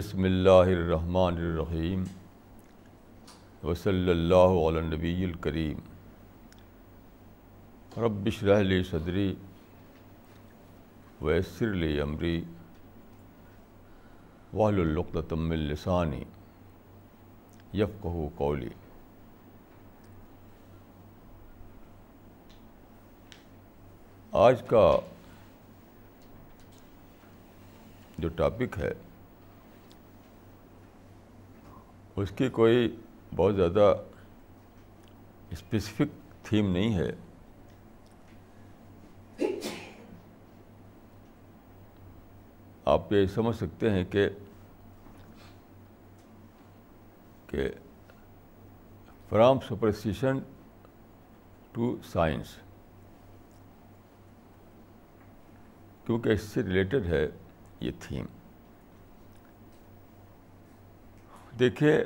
بسم اللہ الرحمن الرحیم وصلی اللہ علی نبی الکریم رب اشرح لی صدری ویسر لی امری واحلقۃ من لسانی یفقہ قولی آج کا جو ٹاپک ہے اس کی کوئی بہت زیادہ اسپیسیفک تھیم نہیں ہے۔ آپ یہ سمجھ سکتے ہیں کہ کہ فرام سپرسٹیشن ٹو سائنس کیونکہ اس سے ریلیٹڈ ہے یہ تھیم دیکھیے،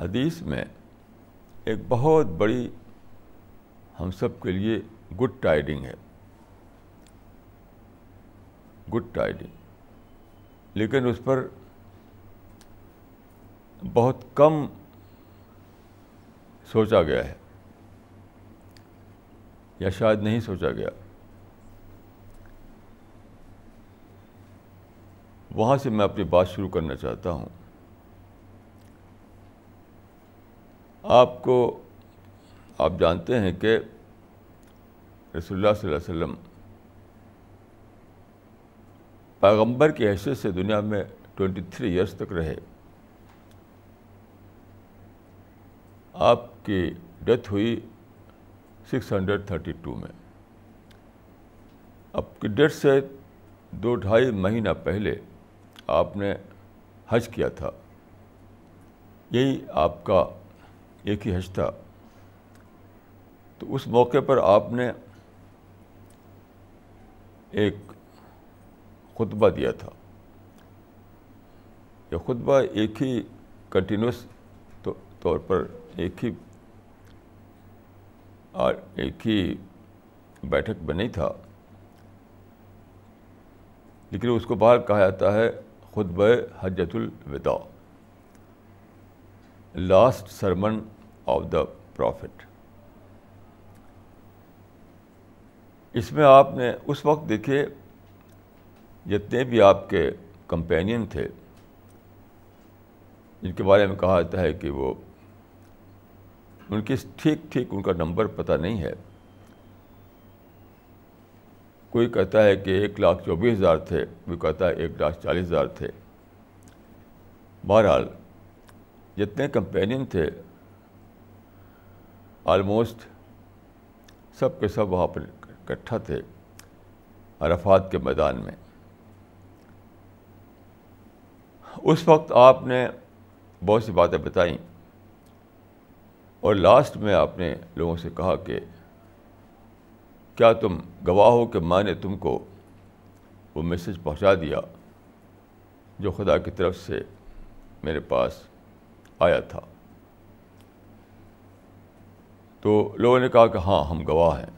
حدیث میں ایک بہت بڑی ہم سب کے لیے گڈ ٹائڈنگ ہے۔ گڈ ٹائڈنگ لیکن اس پر بہت کم سوچا گیا ہے۔ یا شاید نہیں سوچا گیا۔ وہاں سے میں اپنی بات شروع کرنا چاہتا ہوں۔ آپ کو، آپ جانتے ہیں کہ رسول اللہ صلی اللہ علیہ وسلم پیغمبر کی حیثیت سے دنیا میں ٹوینٹی تھری ایئرس تک رہے۔ آپ کی ڈیتھ ہوئی سکس ہنڈریڈ تھرٹی ٹو میں۔ اب کی ڈیتھ سے دو ڈھائی مہینہ پہلے آپ نے حج کیا تھا۔ یہی آپ کا ایک ہی حج تھا۔ تو اس موقع پر آپ نے ایک خطبہ دیا تھا۔ یہ خطبہ ایک ہی کنٹینیوس طور پر ایک ہی ایک ہی بیٹھک میں نہیں تھا۔ لیکن اس کو باہر کہا جاتا ہے خطبہ حجت الوداع۔ Last sermon of the prophet اس میں آپ نے اس وقت دیکھے جتنے بھی آپ کے کمپینین تھے، جن کے بارے میں کہا جاتا ہے کہ وہ، ان کی ٹھیک ٹھیک ان کا نمبر پتہ نہیں ہے۔ کوئی کہتا ہے کہ ایک لاکھ چوبیس ہزار تھے، کوئی کہتا ہے ایک لاکھ چالیس ہزار تھے۔ بہرحال، جتنے کمپینین تھے آلموسٹ سب کے سب وہاں پر اکٹھا تھے عرفات کے میدان میں۔ اس وقت آپ نے بہت سی باتیں بتائیں اور لاسٹ میں آپ نے لوگوں سے کہا کہ کیا تم گواہ ہو کہ میں نے تم کو وہ میسج پہنچا دیا جو خدا کی طرف سے میرے پاس آیا تھا؟ تو لوگوں نے کہا کہ ہاں ہم گواہ ہیں۔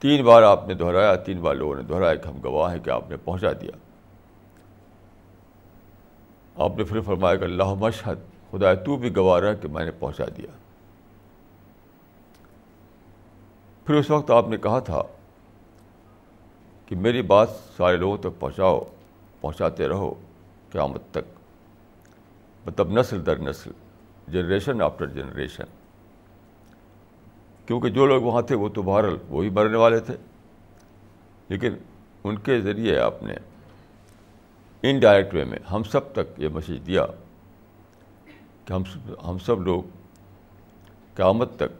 تین بار آپ نے دہرایا، تین بار لوگوں نے دہرایا کہ ہم گواہ ہیں، کہ آپ نے پہنچا دیا۔ آپ نے پھر فرمایا کہ اللہ مشہد خدا تو بھی گواہ رہا کہ میں نے پہنچا دیا۔ پھر اس وقت آپ نے کہا تھا کہ میری بات سارے لوگوں تک پہنچاؤ، پہنچاتے رہو، قیامت تک۔ مطلب نسل در نسل، جنریشن آفٹر جنریشن۔ کیونکہ جو لوگ وہاں تھے وہ تو بہرحال وہی مرنے والے تھے۔ لیکن ان کے ذریعے آپ نے انڈائریکٹ وے میں ہم سب تک یہ میسیج دیا کہ ہم ہم سب لوگ قیامت تک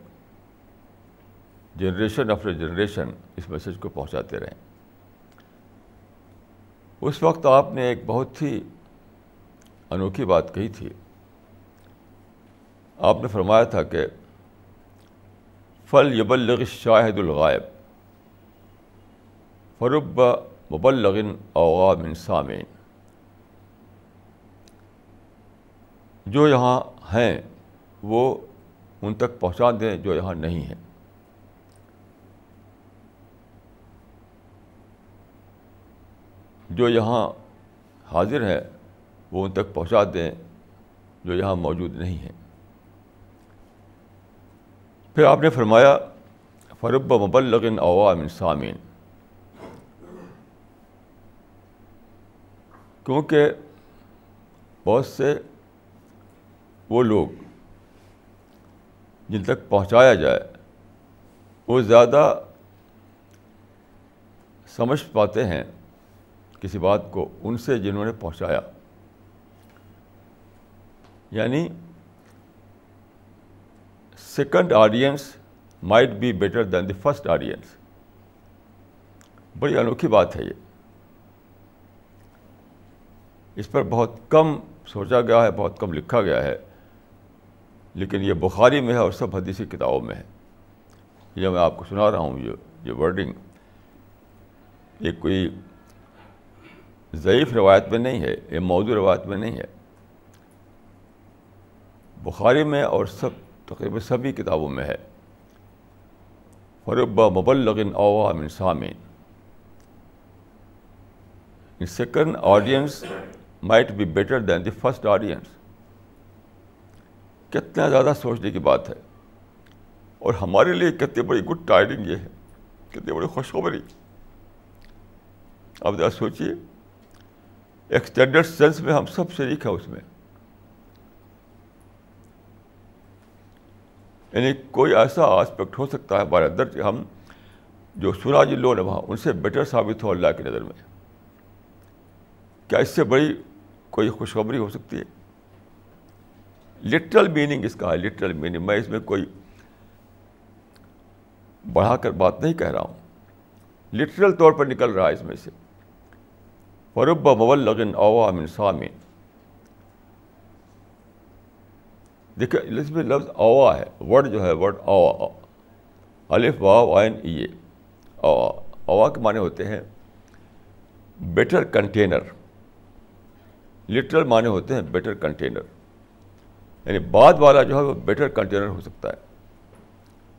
جنریشن آفٹر جنریشن اس میسیج کو پہنچاتے رہیں۔ اس وقت آپ نے ایک بہت ہی انوکھی بات کہی تھی۔ آپ نے فرمایا تھا کہ فل یبلغ شاہد الغائب۔ فرب مبلغن اوغام سامعین جو یہاں ہیں وہ ان تک پہنچا دیں جو یہاں نہیں ہیں۔ جو یہاں حاضر ہیں، وہ ان تک پہنچا دیں جو یہاں موجود نہیں ہیں۔ پھر آپ نے فرمایا، فرب مبلغن عوام سامعین کیونکہ بہت سے وہ لوگ جن تک پہنچایا جائے، وہ زیادہ سمجھ پاتے ہیں۔ کسی بات کو ان سے جنہوں نے پہنچایا۔ یعنی second audience might be better than the first audience بڑی انوکھی بات ہے یہ۔ اس پر بہت کم سوچا گیا ہے، بہت کم لکھا گیا ہے۔ لیکن یہ بخاری میں ہے اور سب حدیثی کتابوں میں ہے۔ یہ میں آپ کو سنا رہا ہوں، یہ یہ ورڈنگ یہ کوئی ضعیف روایت میں نہیں ہے، یہ موضوع روایت میں نہیں ہے۔ بخاری میں اور سب، تقریباً سبھی کتابوں میں ہے۔ فربا مبلغن اوام سامعین۔ Second audience might be better than the first audience کتنا زیادہ سوچنے کی بات ہے۔ اور ہمارے لیے کتنی بڑی گڈ ٹائڈنگ یہ ہے۔ کتنی بڑی خوشخبری۔ اب ذرا سوچیے ایکسٹینڈرڈ سینس میں ہم سب شریک ہیں اس میں۔ یعنی کوئی ایسا آسپیکٹ ہو سکتا ہے ہمارے اندر کہ ہم جو سنا جن جی لوگوں نے وہاں، ان سے بیٹر ثابت ہو اللہ کی نظر میں۔ کیا اس سے بڑی کوئی خوشخبری ہو سکتی ہے؟ لٹرل میننگ اس کا ہے لٹرل میننگ میں اس میں کوئی بڑھا کر بات نہیں کہہ رہا ہوں۔ لٹرل طور پر نکل رہا ہے اس میں سے۔ فرب مول لگن اوام سامین دیکھیے اس میں لفظ اوا ہے، ورڈ جو ہے، ورڈ اوا الف واؤ آئن یہ اوا اوا کے معنی ہوتے ہیں بیٹر کنٹینر۔ لٹرل معنی ہوتے ہیں بیٹر کنٹینر۔ یعنی بعد والا جو ہے، وہ بیٹر کنٹینر ہو سکتا ہے۔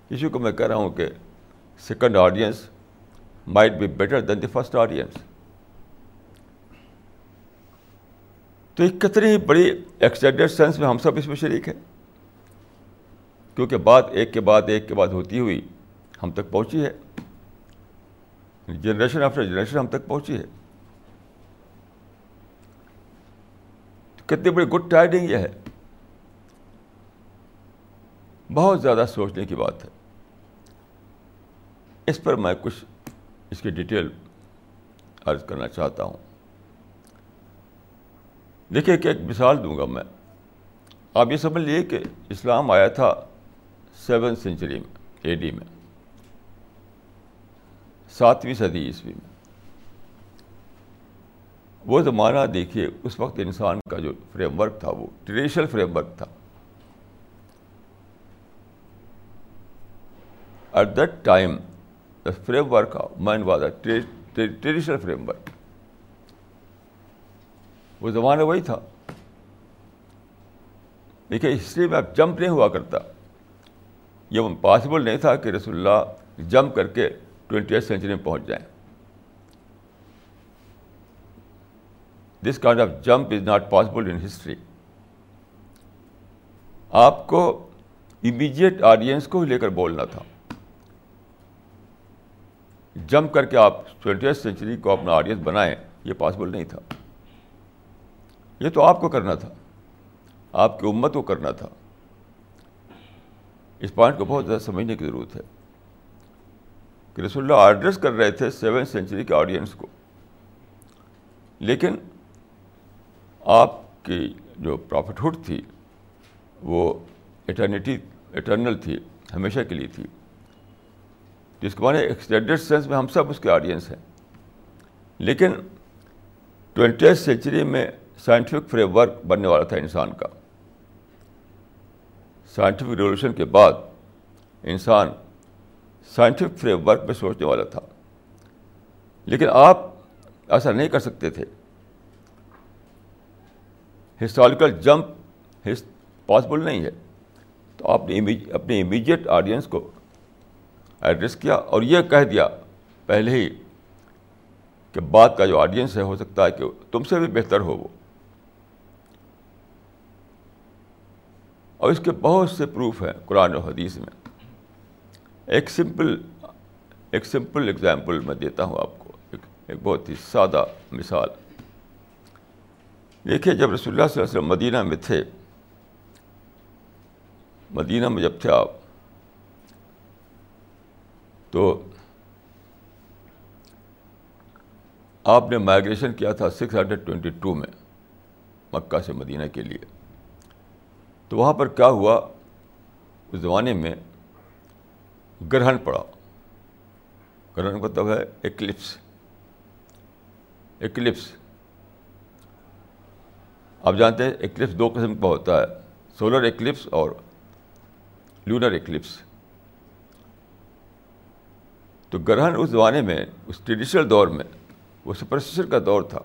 اسی کو میں کہہ رہا ہوں کہ second audience might be better than the first audience تو ایک کتنی بڑی ایکسٹینڈیڈ سینس میں ہم سب اس میں شریک ہیں۔ کیونکہ بات ایک کے بعد ایک کے بعد ہوتی ہوئی ہم تک پہنچی ہے۔ جنریشن آفٹر جنریشن ہم تک پہنچی ہے۔ کتنی بڑی گڈ ٹائڈنگ یہ ہے۔ بہت زیادہ سوچنے کی بات ہے۔ اس پر میں کچھ اس کی ڈیٹیل عرض کرنا چاہتا ہوں۔ دیکھیے کہ ایک مثال دوں گا میں۔ آپ یہ سمجھ لیے کہ اسلام آیا تھا سیون سینچری میں، اے ڈی میں۔ ساتویں صدی عیسوی میں۔ وہ زمانہ دیکھیے، اس وقت انسان کا جو فریم ورک تھا، وہ ٹریڈیشنل فریم ورک تھا۔ At that time the framework mind was traditional framework وہ زمانہ وہی تھا۔ دیکھیے ہسٹری میں اب جمپ نہیں ہوا کرتا۔ یہ پاسبل نہیں تھا کہ رسول اللہ جمپ کر کے ٹوینٹی ایتھ سینچری میں پہنچ جائیں۔ This kind of jump is not possible in history آپ کو امیجیٹ آڈینس کو لے کر بولنا تھا۔ جمپ کر کے آپ ٹوینٹی سینچری کو اپنا آڈینس بنائیں، یہ پاسبل نہیں تھا۔ یہ تو آپ کو کرنا تھا۔ آپ کی امت کو کرنا تھا۔ اس پوائنٹ کو بہت زیادہ سمجھنے کی ضرورت ہے۔ کہ رسول اللہ ایڈریس کر رہے تھے سیون سینچری کے آڈینس کو۔ لیکن آپ کی جو پرافٹ تھی، وہ اٹرنیٹی اٹرنل تھی، ہمیشہ کے لیے تھی۔ جس کے معنی ایکسٹینڈیڈ سینس میں ہم سب اس کے آڈینس ہیں۔ لیکن ٹوینٹی سینچری میں سائنٹیفک فریم ورک بننے والا تھا انسان کا۔ سائنٹیفک ریولیوشن کے بعد انسان سائنٹیفک فریم ورک میں سوچنے والا تھا۔ لیکن آپ ایسا نہیں کر سکتے تھے۔ ہسٹوریکل جمپ پاسبل نہیں ہے۔ تو آپ نے اپنے امیجیٹ آڈینس کو ایڈریس کیا اور یہ کہہ دیا پہلے ہی کہ بات کا جو آڈینس ہے ہو سکتا ہے کہ تم سے بھی بہتر ہو وہ۔ اور اس کے بہت سے پروف ہیں قرآن و حدیث میں۔ ایک سمپل ایک سمپل اگزامپل میں دیتا ہوں آپ کو، ایک ایک بہت ہی سادہ مثال۔ دیکھیے جب رسول اللہ صلی اللہ علیہ وسلم مدینہ میں تھے، مدینہ میں جب تھے آپ، تو آپ نے مائگریشن کیا تھا سکس ہنڈریڈ ٹوینٹی ٹو میں مکہ سے مدینہ کے لیے۔ تو وہاں پر کیا ہوا؟ اس زمانے میں گرہن پڑا۔ گرہن مطلب ہے ایکلپس ایکلپس آپ جانتے ہیں ایکلپس دو قسم کا ہوتا ہے، سولر ایکلپس اور لونر ایکلپس تو گرہن اس زمانے میں، اس ٹریڈیشنل دور میں، وہ سپرسٹیشن کا دور تھا۔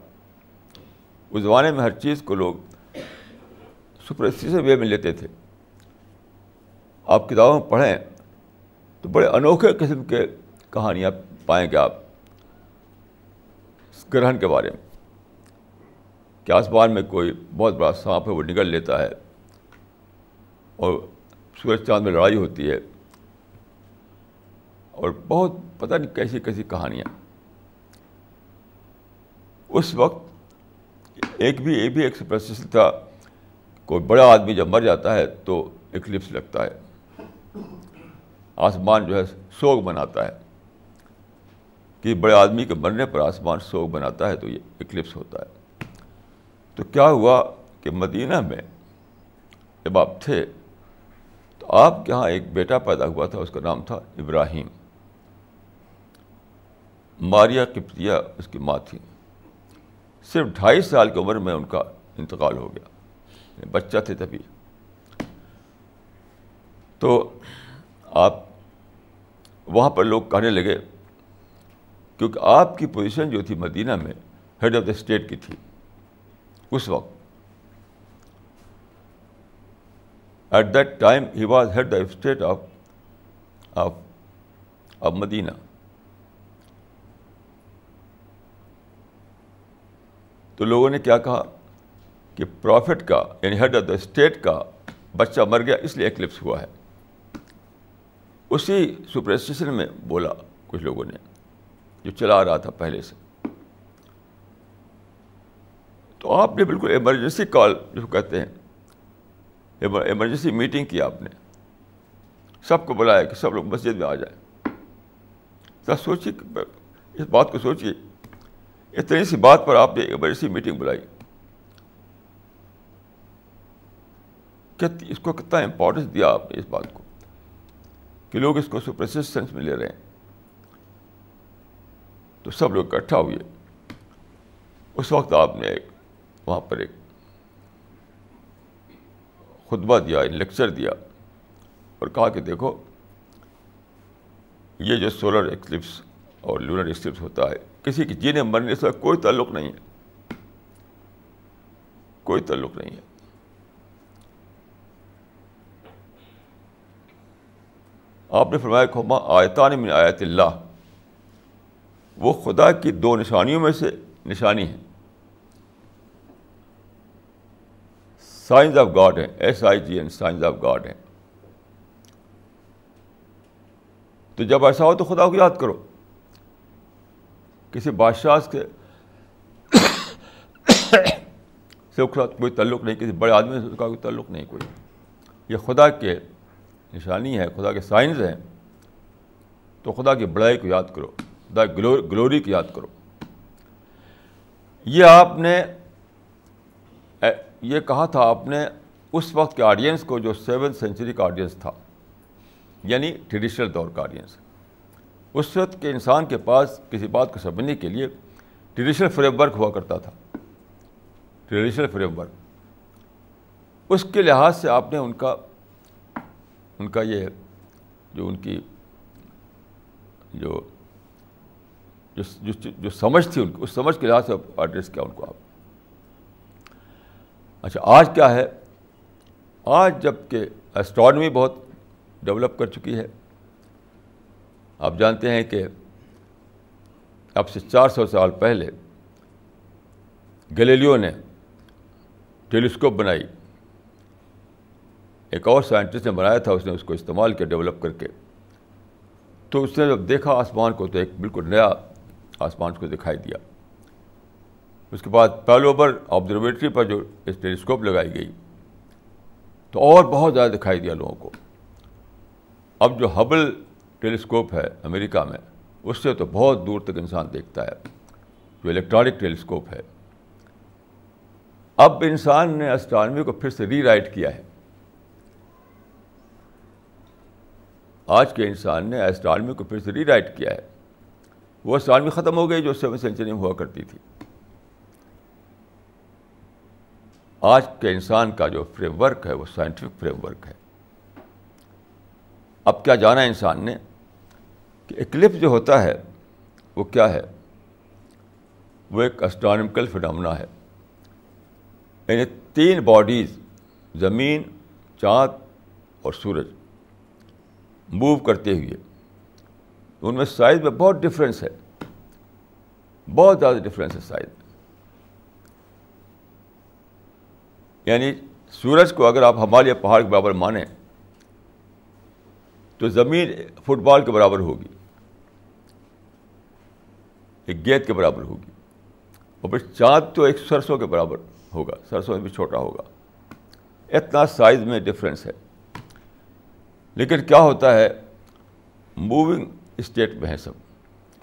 اس زمانے میں ہر چیز کو لوگ سپرسٹیشن وے میں لیتے تھے۔ آپ کتابوں میں پڑھیں تو بڑے انوکھے قسم کے کہانیاں پائیں گے آپ گرہن کے بارے میں۔ کہ آسمان میں کوئی بہت بڑا سانپ ہے، وہ نکل لیتا ہے اور سورج چاند میں لڑائی ہوتی ہے اور بہت پتہ نہیں کیسی کیسی کہانیاں۔ اس وقت ایک بھی ایک بھی ایک سپرسٹیشن تھا۔ کوئی بڑا آدمی جب مر جاتا ہے تو ایکلپس لگتا ہے۔ آسمان جو ہے سوگ بناتا ہے۔ کہ بڑے آدمی کے مرنے پر آسمان سوگ بناتا ہے تو یہ ایکلپس ہوتا ہے۔ تو کیا ہوا کہ مدینہ میں جب آپ تھے تو آپ کے یہاں ایک بیٹا پیدا ہوا تھا، اس کا نام تھا ابراہیم۔ ماریا کپتیہ اس کی ماں تھی۔ صرف ڈھائی سال کی عمر میں ان کا انتقال ہو گیا۔ یعنی بچہ تھے تبھی۔ تو آپ وہاں پر لوگ کہنے لگے، کیونکہ آپ کی پوزیشن جو تھی مدینہ میں ہیڈ آف دا اسٹیٹ کی تھی، اس وقت۔ At that time he was head the state of of of Medina. تو لوگوں نے کیا کہا؟ کہ پروفٹ کا یعنی ہیڈ آف دا اسٹیٹ کا بچہ مر گیا، اس لیے ایکلپس ہوا ہے۔ اسی سپرسٹیشن میں بولا کچھ لوگوں نے، جو چلا رہا تھا پہلے سے۔ تو آپ نے بالکل ایمرجنسی کال جو کہتے ہیں، ایمرجنسی میٹنگ کی آپ نے۔ سب کو بلایا کہ سب لوگ مسجد میں آ جائیں۔ سر سوچیے اس بات کو سوچیے۔ اتنی سی بات پر آپ نے ایمرجنسی میٹنگ بلائی۔ اس کو کتنا امپورٹنس دیا آپ نے اس بات کو۔ کہ لوگ اس کو سینس میں لے رہے ہیں۔ تو سب لوگ اکٹھا ہوئے۔ اس وقت آپ نے ایک وہاں پر ایک خطبہ دیا لیکچر دیا اور کہا کہ دیکھو، یہ جو سولر ایکلپس اور لونر ایکلپس ہوتا ہے، کسی کی جینے مرنے سے کوئی تعلق نہیں ہے۔ کوئی تعلق نہیں ہے۔ آپ نے فرمایا کھما آیتان من آیت اللہ۔ وہ خدا کی دو نشانیوں میں سے نشانی ہے سائنس آف گاڈ ہے S I G N signs of God ہے تو جب ایسا ہو تو خدا کو یاد کرو۔ کسی بادشاہ کے سے کوئی تعلق نہیں، کسی بڑے آدمی سے اس کا کوئی تعلق نہیں، کوئی۔ یہ خدا کے نشانی ہے، خدا کے سائنس ہیں۔ تو خدا کی بڑائی کو یاد کرو، خدا گلوری کو یاد کرو۔ یہ آپ نے یہ کہا تھا آپ نے اس وقت کے آڈینس کو جو سیونتھ سینچری کا آڈینس تھا یعنی ٹریڈیشنل دور کا آڈینس اس وقت کے انسان کے پاس کسی بات کو سمجھنے کے لیے ٹریڈیشنل فریم ورک ہوا کرتا تھا۔ ٹریڈیشنل فریم ورک اس کے لحاظ سے آپ نے ان کا ان کا یہ جو ان کی جو جو سمجھ تھی ان کی اس سمجھ کے لحاظ سے ایڈریس کیا ان کو آپ۔ اچھا آج کیا ہے؟ آج جبکہ اسٹرانومی بہت ڈیولپ کر چکی ہے، آپ جانتے ہیں کہ اب سے چار سو سال پہلے گلیلیو نے ٹیلیسکوپ بنائی۔ ایک اور سائنٹسٹ نے بنایا تھا، اس نے اس کو استعمال کیا ڈیولپ کر کے۔ تو اس نے جب دیکھا آسمان کو، تو ایک بالکل نیا آسمان کو دکھائی دیا۔ اس کے بعد پہلو پر آبزرویٹری پر جو اس ٹیلیسکوپ لگائی گئی، تو اور بہت زیادہ دکھائی دیا لوگوں کو۔ اب جو ہبل ٹیلیسکوپ ہے امریکہ میں، اس سے تو بہت دور تک انسان دیکھتا ہے، جو الیکٹرانک ٹیلیسکوپ ہے۔ اب انسان نے اسٹرانوی کو پھر سے ری رائٹ کیا ہے۔ آج کے انسان نے اسٹرانوی کو پھر سے ری رائٹ کیا ہے۔ وہ اسٹرانوی ختم ہو گئی جو سیون سینچری میں ہوا کرتی تھی۔ آج کے انسان کا جو فریم ورک ہے، وہ سائنٹیفک فریم ورک ہے۔ اب کیا جانا ہے انسان نے کہ اکلپ جو ہوتا ہے، وہ کیا ہے؟ وہ ایک اسٹرانمیکل فنامنا ہے۔ یعنی تین باڈیز زمین، چاند اور سورج۔ موو کرتے ہوئے ان میں سائز میں بہت ڈفرینس ہے۔ بہت زیادہ ڈفرینس ہے سائز میں۔ یعنی سورج کو اگر آپ ہمالیہ پہاڑ کے برابر مانیں، تو زمین فٹ بال کے برابر ہوگی، ایک گیت کے برابر ہوگی۔ اور پھر چاند تو ایک سرسوں کے برابر ہوگا، سرسوں میں بھی چھوٹا ہوگا۔ اتنا سائز میں ڈفرینس ہے۔ لیکن کیا ہوتا ہے؟ موونگ اسٹیٹ میں ہے سب۔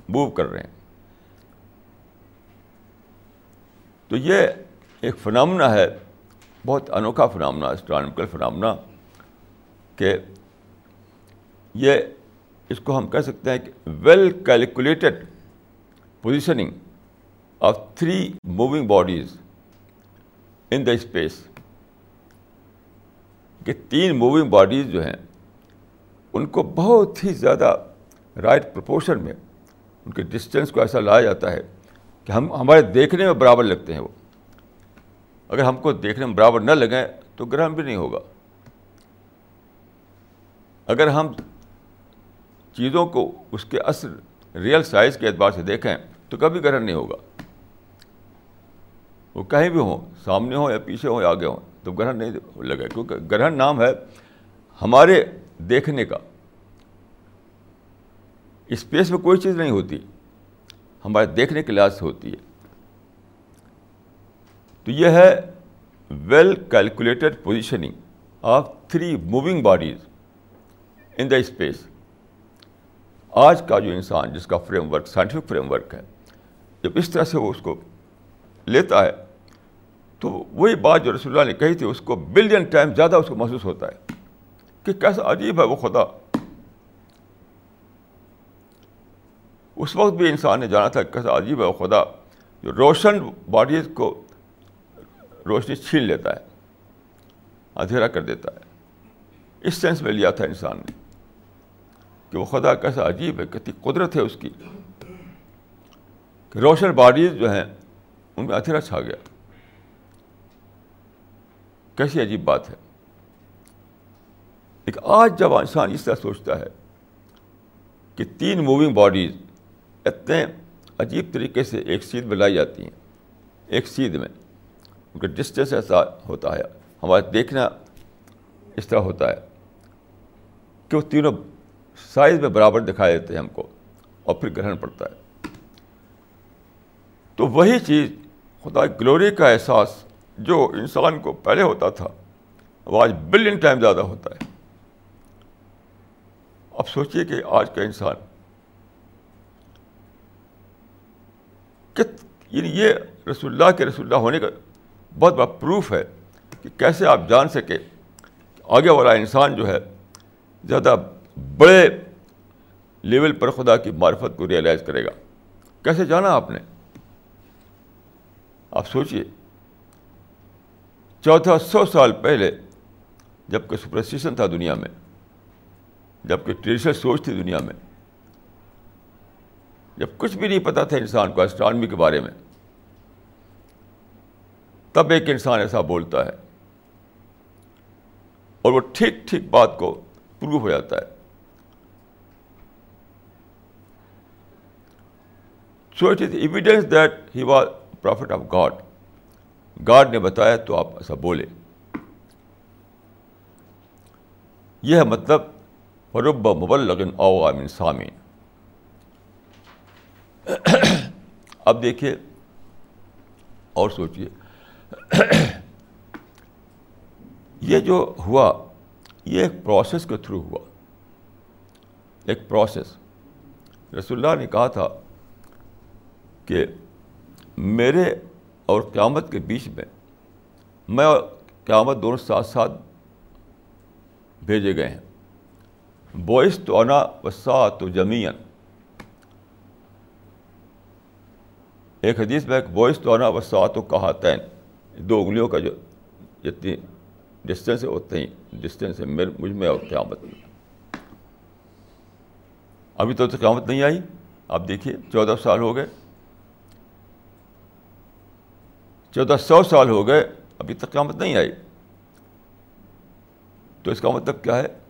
موو کر رہے ہیں۔ تو یہ ایک فنامنا ہے، بہت انوکھا فنامنا اسٹرانمیکل فنامنا کہ یہ اس کو ہم کہہ سکتے ہیں کہ well calculated positioning of three moving bodies in the space کہ تین موونگ باڈیز جو ہیں ان کو بہت ہی زیادہ رائٹ پرپورشن میں ان کے ڈسٹینس کو ایسا لایا جاتا ہے کہ ہم ہمارے دیکھنے میں برابر لگتے ہیں وہ۔ اگر ہم کو دیکھنے میں برابر نہ لگیں تو گرہن بھی نہیں ہوگا۔ اگر ہم چیزوں کو اس کے اصل ریئل سائز کے اعتبار سے دیکھیں تو کبھی گرہن نہیں ہوگا۔ وہ کہیں بھی ہوں، سامنے ہوں یا پیچھے ہوں یا آگے ہوں، تو گرہن نہیں لگے۔ کیونکہ گرہن نام ہے ہمارے دیکھنے کا۔ اسپیس میں کوئی چیز نہیں ہوتی، ہمارے دیکھنے کے لحاظ سے ہوتی ہے۔ تو یہ ہے well calculated positioning of three moving bodies in the space آج کا جو انسان، جس کا framework scientific framework ہے، جب اس طرح سے وہ اس کو لیتا ہے، تو وہی بات جو رسول اللہ نے کہی تھی، اس کو بلین ٹائم زیادہ اس کو محسوس ہوتا ہے۔ کہ کیسا عجیب ہے وہ خدا۔ اس وقت بھی انسان نے جانا تھا کیسا عجیب ہے وہ خدا جو روشن باڈیز کو روشنی چھین لیتا ہے، اندھیرا کر دیتا ہے۔ اس سینس میں لیا تھا انسان نے کہ وہ خدا کیسا عجیب ہے، کتنی قدرت ہے اس کی۔ کہ روشن باڈیز جو ہیں، ان میں اندھیرا چھا گیا۔ کیسی عجیب بات ہے۔ لیکن آج جب انسان اس طرح سوچتا ہے کہ تین موونگ باڈیز اتنے عجیب طریقے سے ایک سیدھ میں لائی جاتی ہیں، ایک سیدھ میں، ان کا ڈسٹینس ایسا ہوتا ہے ہمارا دیکھنا اس طرح ہوتا ہے کہ وہ تینوں سائز میں برابر دکھائی دیتے ہیں ہم کو اور پھر گرہن پڑتا ہے۔ تو وہی چیز خدا گلوری کا احساس جو انسان کو پہلے ہوتا تھا وہ آج بلین ٹائم زیادہ ہوتا ہے۔ اب سوچیے کہ آج کا انسان کت یعنی یہ رسول اللہ کے رسول اللہ ہونے کا بہت بڑا پروف ہے کہ کیسے آپ جان سکے آگے والا انسان جو ہے زیادہ بڑے لیول پر خدا کی معرفت کو ریئلائز کرے گا۔ کیسے جانا آپ نے؟ آپ سوچئے چودہ سو سال پہلے جبکہ سپرسٹیشن تھا دنیا میں جبکہ ٹریڈیشنل سوچ تھی دنیا میں۔ جب کچھ بھی نہیں پتا تھا انسان کو اسٹرانمی کے بارے میں، تب ایک انسان ایسا بولتا ہے اور وہ ٹھیک ٹھیک بات کو پروو ہو جاتا ہے۔ So it is evidence that he was prophet of God God نے بتایا تو آپ ایسا بولے یہ ہے مطلب فرب مبلغن او امن سامین اب دیکھیے اور سوچیے. یہ جو ہوا، یہ ایک پروسیس کے تھرو ہوا. ایک پروسیس رسول اللہ نے کہا تھا کہ میرے اور قیامت کے بیچ میں میں اور قیامت دونوں ساتھ ساتھ بھیجے گئے ہیں۔ بوئس تو انا وسا تو جمین ایک حدیث میں ایک بوئس تو انا وسا تو کہا تین دو انگلیوں کا جو جتنی ڈسٹینس ہے اتنا ہی ڈسٹینس ہے میرے مجھ میں اور قیامت میں۔ ابھی تو قیامت نہیں آئی۔ آپ دیکھیے، چودہ سال ہو گئے۔ چودہ سو سال ہو گئے، ابھی تک قیامت نہیں آئی۔ تو اس کا مطلب کیا ہے؟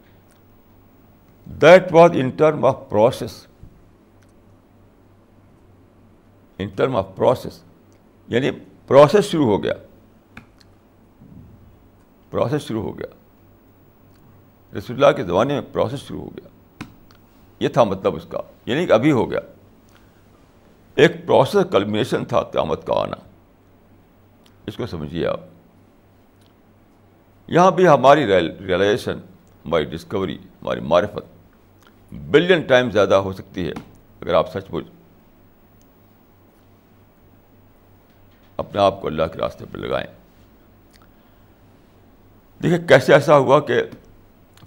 That was in term of process in term of process یعنی پروسیس شروع ہو گیا. پروسیس شروع ہو گیا. رسول اللہ کے زمانے میں پروسیس شروع ہو گیا. یہ تھا مطلب اس کا. یعنی کہ ابھی ہو گیا. ایک پروسیس کلمنیشن تھا قیامت کا آنا. اس کو سمجھیے آپ. یہاں بھی ہماری ریئلائزیشن ہماری ڈسکوری ہماری معرفت۔ بلین ٹائم زیادہ ہو سکتی ہے اگر آپ سچ مچ اپنے آپ کو اللہ کے راستے پہ لگائیں۔ دیکھیے کیسے ایسا ہوا کہ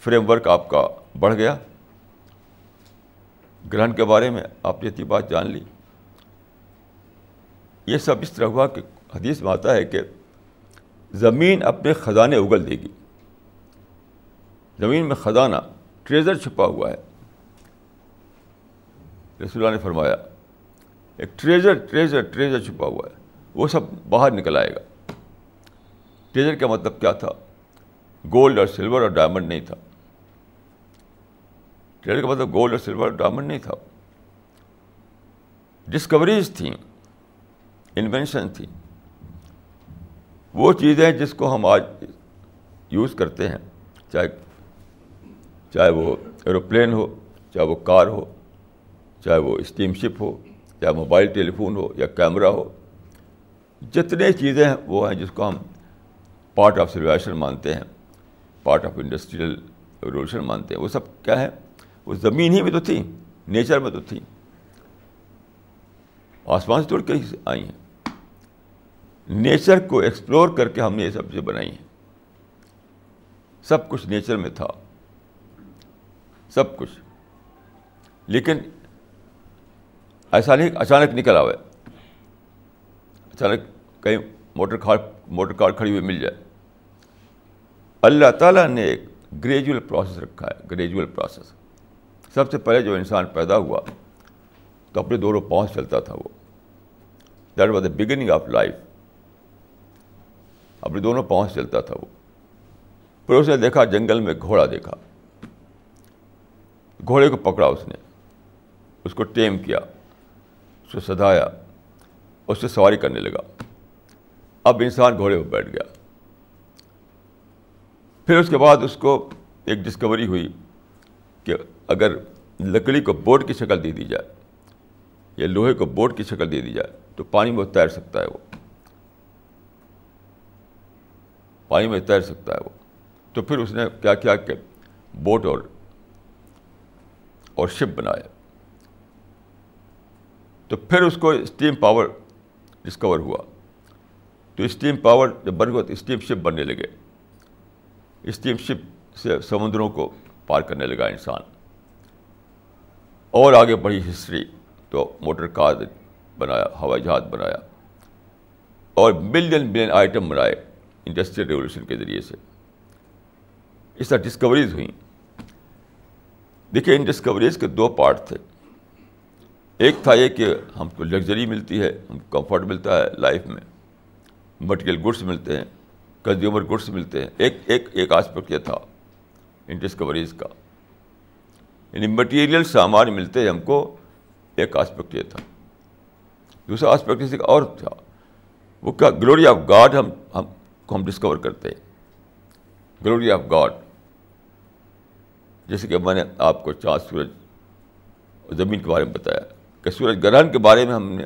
فریم ورک آپ کا بڑھ گیا۔ گرہن کے بارے میں آپ نے اتنی بات جان لی۔ یہ سب اس طرح ہوا کہ حدیث میں آتا ہے کہ زمین اپنے خزانے اگل دے گی۔ زمین میں خزانہ، ٹریزر چھپا ہوا ہے۔ رسول اللہ نے فرمایا، ایک ٹریزر ٹریزر ٹریزر چھپا ہوا ہے۔ وہ سب باہر نکل آئے گا۔ ٹریزر کا مطلب کیا تھا؟ گولڈ اور سلور اور ڈائمنڈ نہیں تھا۔ ٹریزر کا مطلب گولڈ اور سلور اور ڈائمنڈ نہیں تھا۔ ڈسکوریز تھیں، انوینشن تھیں۔ وہ چیزیں جس کو ہم آج یوز کرتے ہیں، چاہے چاہے وہ ایروپلین ہو، چاہے وہ کار ہو، چاہے وہ اسٹیم شپ ہو، چاہے موبائل ٹیلی فون ہو یا کیمرہ ہو، جتنے چیزیں ہیں وہ ہیں جس کو ہم پارٹ آف سرویشن مانتے ہیں پارٹ آف انڈسٹریل ریولیوشن مانتے ہیں، وہ سب کیا ہے وہ زمین ہی میں تو تھی نیچر میں تو تھی آسمان سے توڑ کے آئی ہیں۔ نیچر کو ایکسپلور کر کے ہم نے یہ سب چیزیں بنائی ہیں۔ سب کچھ نیچر میں تھا۔ سب کچھ۔ لیکن ایسا نہیں اچانک نکل آئے اچانک کہیں موٹر کار موٹر کار کھڑی ہوئی مل جائے۔ اللہ تعالیٰ نے ایک گریجول پروسیس رکھا ہے، گریجول پروسیس۔ سب سے پہلے جو انسان پیدا ہوا، تو اپنے دونوں پہنچ چلتا تھا وہ۔ That was the beginning of life اپنے دونوں پہنچ چلتا تھا وہ۔ پھر اس نے دیکھا، جنگل میں گھوڑا دیکھا۔ گھوڑے کو پکڑا اس نے۔ اس کو ٹیم کیا، اس کو سدھایا، اس سے سواری کرنے لگا۔ اب انسان گھوڑے پہ بیٹھ گیا۔ پھر اس کے بعد اس کو ایک ڈسکوری ہوئی کہ اگر لکڑی کو بوٹ کی شکل دے دی جائے، یا لوہے کو بوٹ کی شکل دے دی جائے، تو پانی میں تیر سکتا ہے وہ۔ پانی میں تیر سکتا ہے وہ۔ تو پھر اس نے کیا کیا کہ بوٹ اور اور شپ بنایا۔ تو پھر اس کو اسٹیم پاور ڈسکور ہوا۔ تو اسٹیم پاور جب بن گیا تو اسٹیم شپ بننے لگے۔ اسٹیم شپ سے سمندروں کو پار کرنے لگا انسان۔ اور آگے بڑھی ہسٹری تو موٹر کار بنایا، ہوائی جہاز بنایا۔ اور ملین ملین آئٹم بنائے۔ انڈسٹریل ریولیوشن کے ذریعے سے۔ اس طرح ڈسکوریز ہوئیں۔ دیکھیے ان ڈسکوریز کے دو پارٹ تھے۔ ایک تھا یہ کہ ہم کو لگژری ملتی ہے، ہم کو کمفرٹ ملتا ہے لائف میں۔ مٹیریل گڈس ملتے ہیں کنزیومر گڈس ملتے ہیں۔ ایک ایک ایک آسپیکٹ یہ تھا ان ڈسکوریز کا۔ یعنی مٹیریل سامان ملتے ہیں ہم کو، ایک آسپیکٹ یہ تھا۔ دوسرا آسپیکٹ کسی کا اور تھا۔ وہ کیا گلوری آف گاڈ ہم ہم کو ہم ڈسکور کرتے ہیں۔ گلوری آف گاڈ جیسے کہ میں نے آپ کو چاند سورج زمین کے بارے میں بتایا کہ سورج گرہن کے بارے میں ہم نے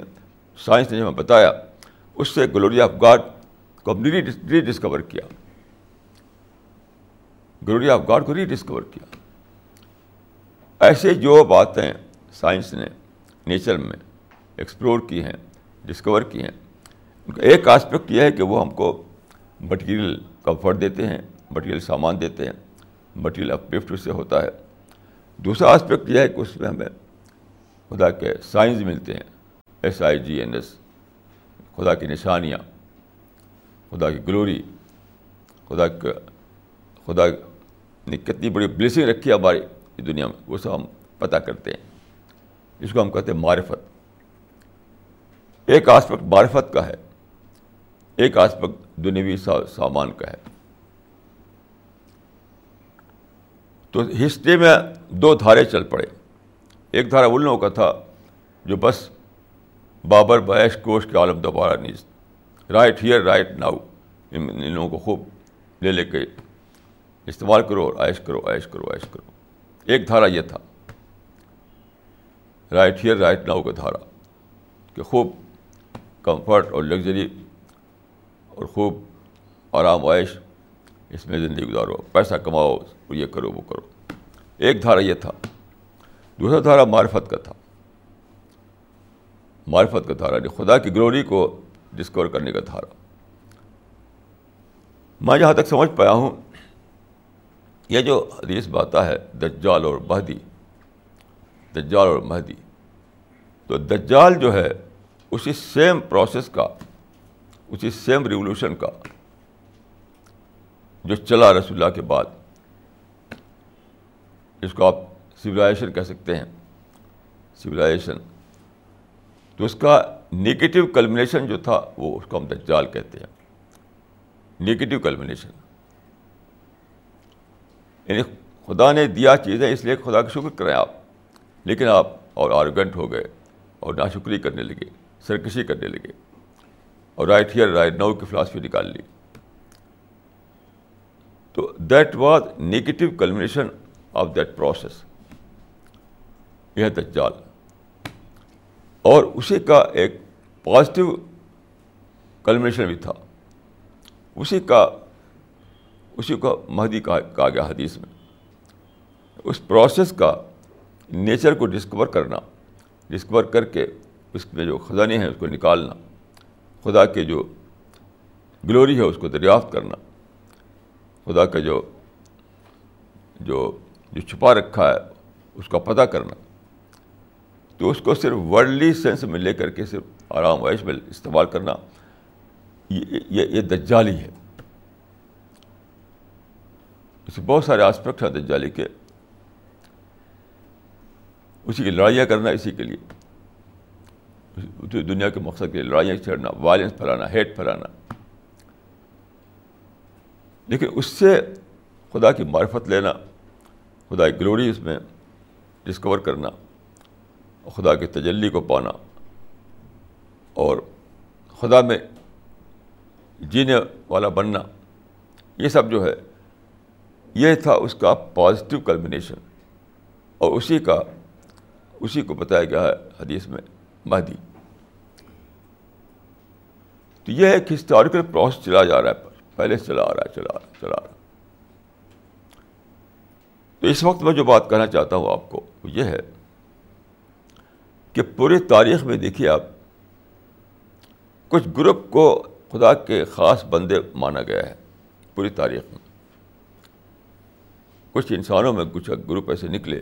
سائنس نے ہمیں بتایا، اس سے گلوری آف گاڈ کو ہم نے ری ڈسکور کیا۔ گلوری آف گاڈ کو ری ڈسکور کیا۔ ایسے جو باتیں سائنس نے نیچر میں ایکسپلور کی ہیں ڈسکور کی ہیں، ان کا ایک آسپیکٹ یہ ہے کہ وہ ہم کو مٹیریل کمفرٹ دیتے ہیں مٹیریل سامان دیتے ہیں۔ مٹیریل اپلفٹ اس سے ہوتا ہے۔ دوسرا آسپیکٹ یہ ہے کہ اس میں ہمیں خدا کے سائنس ملتے ہیں۔ S I G N S خدا کی نشانیاں، خدا کی گلوری خدا کا خدا نے کتنی بڑی بلیسنگ رکھی ہے ہماری دنیا میں، وہ سب ہم پتہ کرتے ہیں۔ جس کو ہم کہتے ہیں معرفت۔ ایک آسپیکٹ معرفت کا ہے، ایک آسپیکٹ دنیوی سامان کا ہے۔ تو ہسٹری میں دو دھارے چل پڑے۔ ایک دھارا ان لوگوں کا تھا جو بس بابر بیش کوش کے عالم دوبارہ نیز۔ رائٹ ہیئر رائٹ ناؤ ان لوگوں کو خوب لے لے کے استعمال کرو اور عائش کرو عائش کرو عائش کرو۔ ایک دھارا یہ تھا۔ رائٹ ہیئر رائٹ ناؤ کا دھارا۔ کہ خوب کمفرٹ اور لگژری اور خوب آرام عائش۔ اس میں زندگی گزارو۔ پیسہ کماؤ، یہ کرو، وہ کرو۔ ایک دھارا یہ تھا، دوسرا دھارا معرفت کا تھا۔ معرفت کا دھارا یعنی خدا کی گلوری کو ڈسکور کرنے کا دھارا۔ میں جہاں تک سمجھ پایا ہوں، یہ جو حدیث باتا ہے، دجال اور مہدی۔ دجال اور مہدی۔ تو دجال جو ہے، اسی سیم پروسیس کا، اسی سیم ریولیوشن کا۔ جو چلا رسول اللہ کے بعد۔ جس کو آپ سویلائزیشن کہہ سکتے ہیں۔ سویلائزیشن تو اس کا نگیٹو کلمنیشن جو تھا، وہ اس کو ہم دجال کہتے ہیں۔ نگیٹو کلمنیشن یعنی خدا نے دیا چیزیں، اس لیے خدا کا شکر کریں آپ۔ لیکن آپ اور آرگنٹ ہو گئے اور ناشکری کرنے لگے، سرکشی کرنے لگے۔ اور رائٹ ہیئر رائٹ نو کی فلاسفی نکال لی۔ تو that was negative culmination of that process یہ دجال. اور اسی کا ایک پازیٹیو کلمنیشن بھی تھا. اسی کا، اسی کو مہدی کہا گیا حدیث میں. اس پروسیس کا نیچر کو ڈسکور کرنا ڈسکور کر کے اس میں جو خزانے ہیں اس کو نکالنا، خدا کے جو گلوری ہے اس کو دریافت کرنا. خدا کا جو جو جو چھپا رکھا ہے، اس کا پتہ کرنا۔ تو اس کو صرف ورلڈلی سینس میں لے کر کے صرف آرام وائش میں استعمال کرنا، یہ یہ دجالی ہے۔ اس کے بہت سارے آسپیکٹ ہیں دجالی کے۔ اسی کی لڑائیاں کرنا اسی کے لیے۔ دنیا کے مقصد کے لیے لڑائیاں چھڑنا وائلنس پھیلانا ہیٹ پھیلانا۔ لیکن اس سے خدا کی معرفت لینا، خدا کی گلوری اس میں ڈسکور کرنا، خدا کی تجلی کو پانا، اور خدا میں جینے والا بننا، یہ سب جو ہے، یہ تھا اس کا پازیٹیو کلمنیشن اور اسی کا، اسی کو بتایا گیا ہے حدیث میں مہدی۔ تو یہ ایک ہسٹوریکل پروسیس چلا جا رہا ہے۔ پہلے چلا آ رہا ہے، چلا رہا چلا رہا تو اس وقت میں جو بات کہنا چاہتا ہوں آپ کو، وہ یہ ہے کہ پوری تاریخ میں دیکھیے آپ، کچھ گروپ کو خدا کے خاص بندے مانا گیا ہے پوری تاریخ میں۔ کچھ انسانوں میں کچھ گروپ ایسے نکلے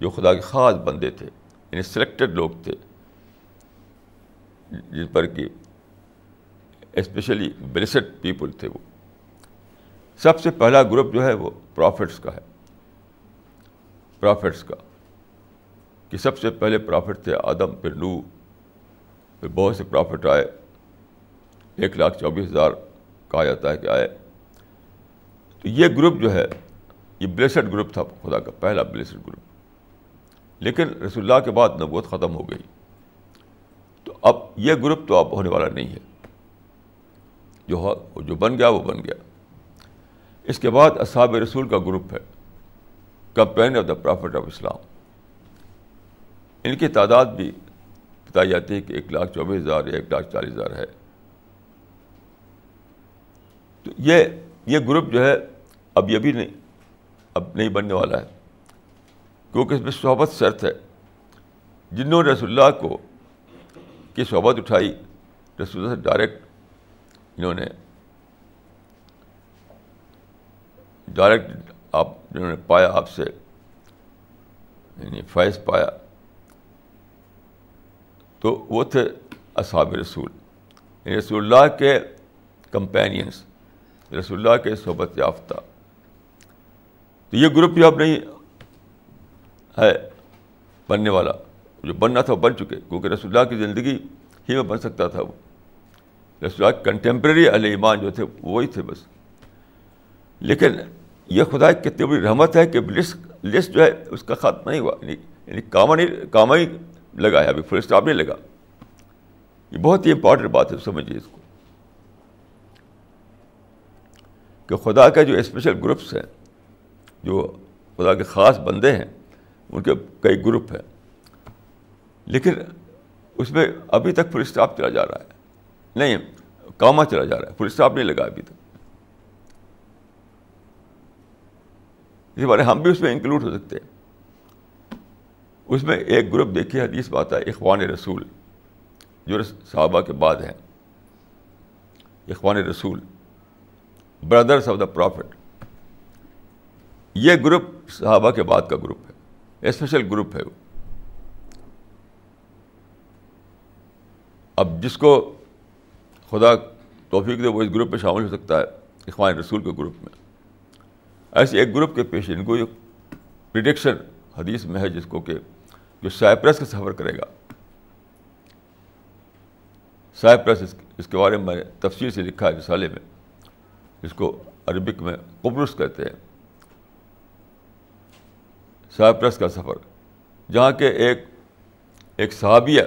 جو خدا کے خاص بندے تھے یعنی سلیکٹڈ لوگ تھے جس پر کہ اسپیشلی بلیسڈ پیپل تھے وہ۔ سب سے پہلا گروپ جو ہے وہ پرافٹس کا ہے۔ پرافٹس کا۔ کہ سب سے پہلے پرافٹ تھے آدم، پھر نو پھر بہت سے پرافٹ آئے۔ ایک لاکھ چوبیس ہزار کہا جاتا ہے کہ آئے۔ تو یہ گروپ جو ہے، یہ بلیسڈ گروپ تھا خدا کا، پہلا بلیسڈ گروپ۔ لیکن رسول اللہ کے بعد نبوت ختم ہو گئی۔ تو اب یہ گروپ تو اب ہونے والا نہیں ہے۔ جو جو بن گیا وہ بن گیا۔ اس کے بعد اصحاب رسول کا گروپ ہے، companion of the prophet of Islam. ان کی تعداد بھی بتائی جاتی ہے کہ ایک لاکھ چوبیس ہزار یا ایک لاکھ چالیس ہزار ہے۔ تو یہ یہ گروپ جو ہے اب یہ بھی نہیں، اب نہیں بننے والا ہے۔ کیونکہ اس میں صحبت شرط ہے۔ جنہوں نے رسول اللہ کو کی صحبت اٹھائی، رسول اللہ سے ڈائریکٹ انہوں نے ڈائریکٹ آپ جنہوں نے پایا آپ سے یعنی فیض پایا۔ تو وہ تھے اصحاب رسول یعنی رسول اللہ کے کمپینینس رسول اللہ کے صحبت یافتہ۔ تو یہ گروپ بھی اب نہیں ہے بننے والا، جو بننا تھا وہ بن چکے، کیونکہ رسول اللہ کی زندگی ہی میں بن سکتا تھا وہ۔ رسول اللہ کنٹمپریری علیہ ایمان جو تھے، وہی تھے بس۔ لیکن یہ خدا کی کتنی بڑی رحمت ہے کہ لسٹ لسٹ جو ہے، اس کا ختم نہیں ہوا یعنی،, یعنی کاما نہیں، کاما ہی لگا ہے، ابھی فل اسٹاپ نہیں لگا۔ یہ بہت ہی امپورٹنٹ بات ہے، سمجھیے اس کو۔ کہ خدا کے جو اسپیشل گروپس ہیں، جو خدا کے خاص بندے ہیں، ان کے کئی گروپ ہیں۔ لیکن اس میں ابھی تک فل اسٹاپ چلا جا رہا ہے۔ نہیں کاما چلا جا رہا ہے فل اسٹاپ نہیں لگا ابھی تک اس بارے ہم بھی اس میں انکلوڈ ہو سکتے ہیں۔ اس میں ایک گروپ دیکھیے، حدیث بات ہے، اخوان رسول، جو صحابہ کے بعد ہیں۔ اخوان رسول بردرس آف دا پرافٹ یہ گروپ صحابہ کے بعد کا گروپ ہے اسپیشل گروپ ہے۔ وہ اب جس کو خدا توفیق دے وہ اس گروپ میں شامل ہو سکتا ہے، اخوان رسول کے گروپ میں۔ ایسے ایک گروپ کے پیش ان کو یہ پریڈکشن حدیث میں ہے جس کو کہ جو سائپرس کا سفر کرے گا۔ سائپرس اس کے بارے میں میں نے تفصیل سے لکھا ہے رسالے میں اس کو عربک میں قبرس کہتے ہیں۔ سائپرس کا سفر، جہاں کے ایک ایک صحابیہ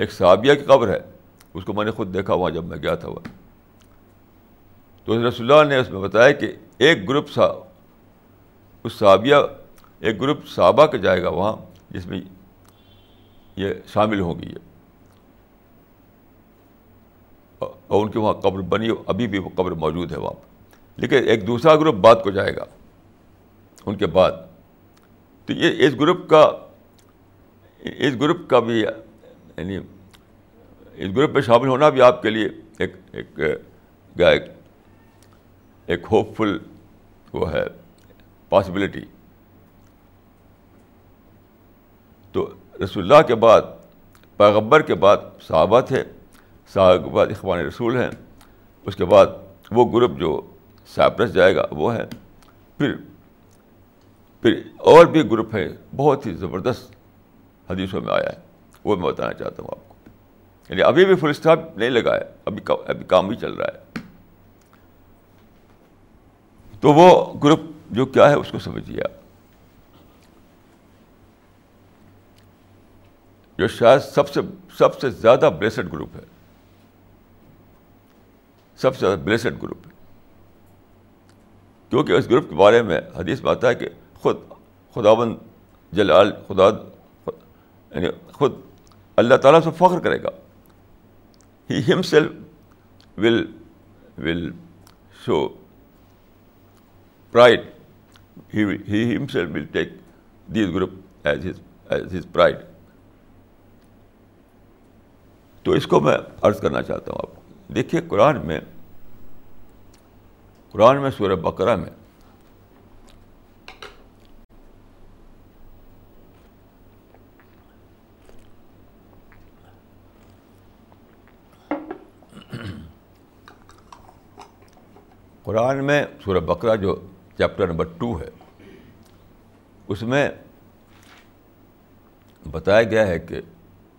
ایک صحابیہ کی قبر ہے، اس کو میں نے خود دیکھا وہاں جب میں گیا تھا وہ تو رسول اللہ نے اس میں بتایا کہ ایک گروپ سا، اس صحابیہ، ایک گروپ صحابہ کا جائے گا وہاں، جس میں یہ شامل ہوگی یہ اور ان کی وہاں قبر بنی، ابھی بھی وہ قبر موجود ہے وہاں۔ پہ لیکن ایک دوسرا گروپ بعد کو جائے گا، ان کے بعد۔ تو یہ اس گروپ کا، اس گروپ کا بھی یعنی اس گروپ میں شامل ہونا بھی آپ کے لیے ایک ایک ایک ایک ہوپ فل وہ ہے پاسبلٹی تو رسول اللہ کے بعد پیغبر کے بعد صحابہ تھے، صحابہ کے بعد اخوان رسول ہیں، اس کے بعد وہ گروپ جو سائپرس جائے گا، وہ ہے۔ پھر پھر اور بھی گروپ ہیں، بہت ہی زبردست حدیثوں میں آیا ہے۔ وہ میں بتانا چاہتا ہوں آپ کو۔ یعنی ابھی بھی فل اسٹاپ نہیں لگا ہے ابھی ابھی کام ہی چل رہا ہے۔ تو وہ گروپ جو کیا ہے اس کو سمجھیے آپ۔ جو شاید سب سے سب سے زیادہ بلیسڈ گروپ ہے۔ سب سے زیادہ بلیسڈ گروپ ہے۔ کیونکہ اس گروپ کے بارے میں حدیث میں آتا ہے کہ خود خداون جلال خدا یعنی خود اللہ تعالیٰ سے فخر کرے گا۔ ہی himself will will show pride he himself will take these group as his as his pride تو اس کو میں عرض کرنا چاہتا ہوں آپ کو۔ دیکھیے قرآن میں قرآن میں سورہ بقرہ میں قرآن میں سورہ بقرہ جو چیپٹر نمبر ٹو ہے، اس میں بتایا گیا ہے کہ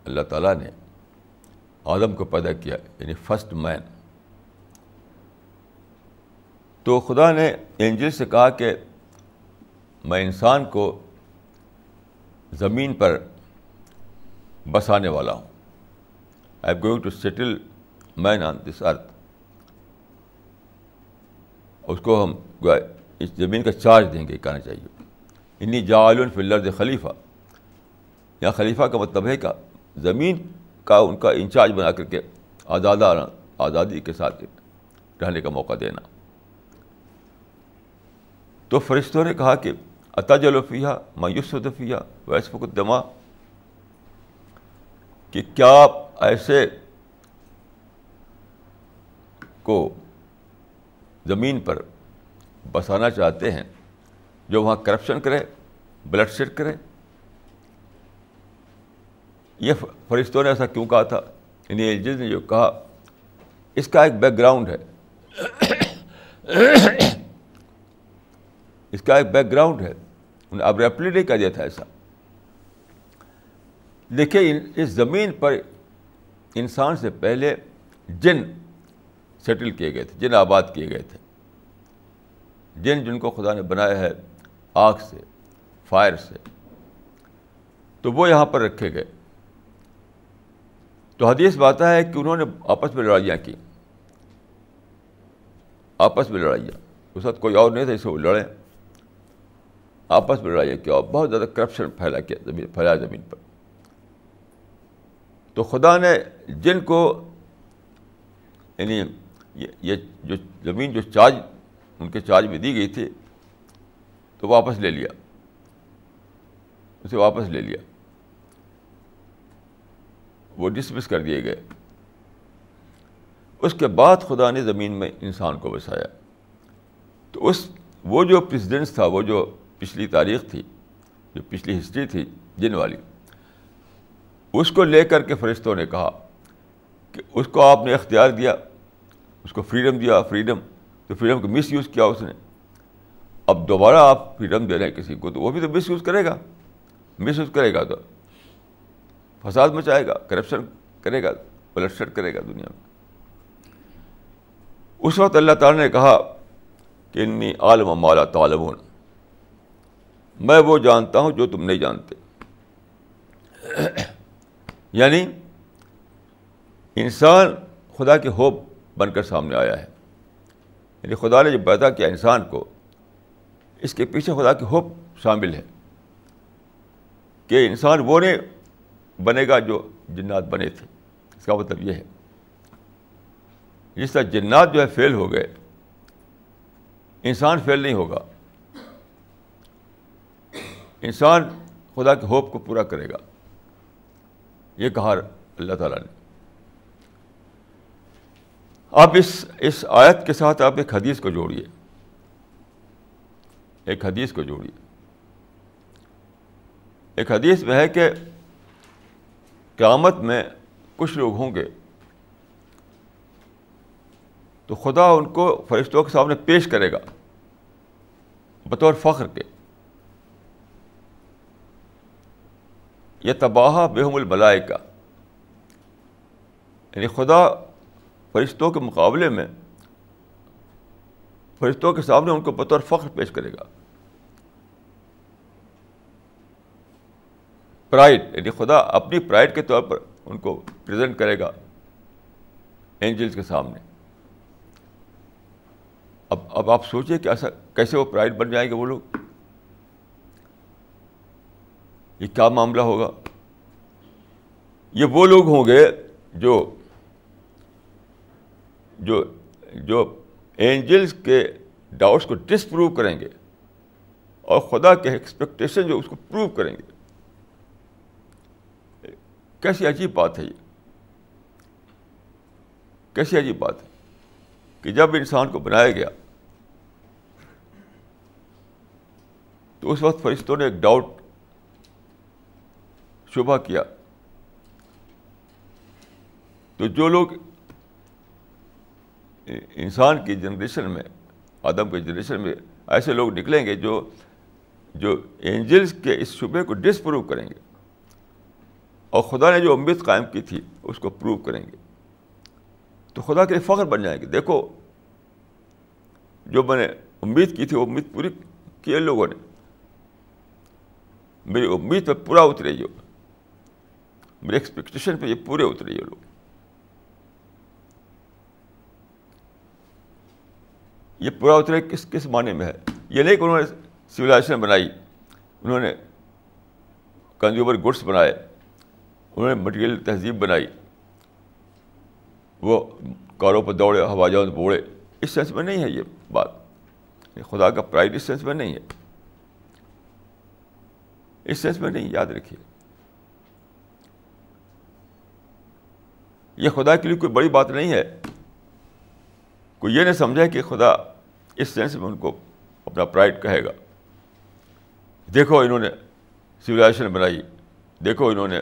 اللہ تعالیٰ نے آدم کو پیدا کیا یعنی فسٹ مین تو خدا نے اینجل سے کہا کہ میں انسان کو زمین پر بسانے والا ہوں۔ I am going to settle man on this earth اس کو ہم اس زمین کا چارج دیں گے، کہنا چاہیے۔ انی جعل فی الارض خلیفہ۔ یا خلیفہ کا مطلب ہے کہ زمین کا ان کا انچارج بنا کر کے آزادہ آزادی کے ساتھ رہنے کا موقع دینا۔ تو فرشتوں نے کہا کہ اتاج الفیہ مایوس دفیہ ویس فکدما کہ کیا آپ ایسے کو زمین پر بسانا چاہتے ہیں، جو وہاں کرپشن کرے، بلڈ شیڈ کرے۔ یہ فرشتوں نے ایسا کیوں کہا تھا؟ یعنی ایلجز نے جو کہا، اس کا ایک بیک گراؤنڈ ہے۔ اس کا ایک بیک گراؤنڈ ہے۔ انہیں اب ریپلی نہیں کہہ دیا تھا ایسا۔ دیکھیے اس زمین پر انسان سے پہلے جن سیٹل کیے گئے تھے، جن آباد کیے گئے تھے۔ جن جن کو خدا نے بنایا ہے آگ سے، فائر سے، تو وہ یہاں پر رکھے گئے۔ تو حدیث بات ہے کہ انہوں نے آپس میں لڑائیاں کی۔ آپس میں لڑائیاں۔ اس وقت کوئی اور نہیں تھا اسے وہ لڑیں آپس میں لڑائیاں کیا، بہت زیادہ کرپشن پھیلا کیا زمین، پھیلایا زمین پر۔ تو خدا نے جن کو یعنی یہ جو زمین جو چارج ان کے چارج میں دی گئی تھی تو واپس لے لیا۔ اسے واپس لے لیا۔ وہ ڈسمس کر دیے گئے۔ اس کے بعد خدا نے زمین میں انسان کو بسایا۔ تو اس، وہ جو پریسیڈنس تھا، وہ جو پچھلی تاریخ تھی، جو پچھلی ہسٹری تھی جن والی، اس کو لے کر کے فرشتوں نے کہا کہ اس کو آپ نے اختیار دیا۔ اس کو فریڈم دیا فریڈم تو فریڈم کو مس یوز کیا اس نے؟ اب دوبارہ آپ فریڈم دے رہے ہیں کسی کو تو وہ بھی تو مس یوز کرے گا. مس یوز کرے گا تو. فساد مچائے گا کرپشن کرے گا بلٹ کرے گا دنیا میں. اس وقت اللہ تعالیٰ نے کہا کہ انی عالم مالا طالبون میں وہ جانتا ہوں جو تم نہیں جانتے. یعنی انسان خدا کے ہوپ بن کر سامنے آیا ہے۔ یعنی خدا نے جو پیدا کیا انسان کو، اس کے پیچھے خدا کی ہوپ شامل ہے۔ کہ انسان وہ نہیں بنے گا جو جنات بنے تھے۔ اس کا مطلب یہ ہے۔ جس طرح جنات جو ہے فیل ہو گئے، انسان فیل نہیں ہوگا۔ انسان خدا کے ہوپ کو پورا کرے گا۔ یہ کہا اللہ تعالیٰ نے۔ آپ اس اس آیت کے ساتھ آپ ایک حدیث کو جوڑیے۔ ایک حدیث کو جوڑیے۔ ایک حدیث میں ہے کہ قیامت میں کچھ لوگ ہوں گے۔ تو خدا ان کو فرشتوں کے سامنے پیش کرے گا، بطور فخر کے۔ یہ تباہ بےحم الملائے کا یعنی خدا فرشتوں کے مقابلے میں فرشتوں کے سامنے ان کو بطور فخر پیش کرے گا۔ پرائڈ یعنی خدا اپنی پرائڈ کے طور پر ان کو پریزنٹ کرے گا اینجلس کے سامنے۔ اب اب آپ سوچیں کہ ایسا کیسے وہ پرائڈ بن جائیں گے وہ لوگ؟ یہ کیا معاملہ ہوگا؟ یہ وہ لوگ ہوں گے جو جو جو اینجلس کے ڈاؤٹس کو ڈس پروو کریں گے اور خدا کے ایکسپیکٹیشن جو اس کو پروو کریں گے۔ کیسی عجیب بات ہے یہ۔ کیسی عجیب بات ہے کہ جب انسان کو بنایا گیا تو اس وقت فرشتوں نے ایک ڈاؤٹ شبہ کیا۔ تو جو لوگ انسان کی جنریشن میں، آدم کی جنریشن میں ایسے لوگ نکلیں گے جو جو اینجلس کے اس شبے کو ڈس پروو کریں گے۔ اور خدا نے جو امید قائم کی تھی، اس کو پروو کریں گے۔ تو خدا کے لیے فخر بن جائیں گے۔ دیکھو، جو میں نے امید کی تھی، وہ امید پوری کی لوگوں نے۔ میری امید پہ پورا اترے جو میری ایکسپیکٹیشن پہ یہ پورے اترے یہ لوگ۔ یہ پورا اترے کس کس معنی میں ہے؟ یہ نہیں کہ انہوں نے سویلائزیشن بنائی، انہوں نے کنزیومر گڈس بنائے، انہوں نے مٹیریل تہذیب بنائی، وہ کاروں پر دوڑے ہوا جہاز بوڑھے اس سینس میں نہیں ہے یہ بات۔ خدا کا پرائڈ اس سینس میں نہیں ہے۔ اس سینس میں نہیں، یاد رکھیے۔ یہ خدا کے لیے کوئی بڑی بات نہیں ہے۔ کوئی یہ نہیں سمجھا کہ خدا اس سینس میں ان کو اپنا پرائڈ کہے گا۔ دیکھو انہوں نے سویلائزیشن بنائی۔ دیکھو انہوں نے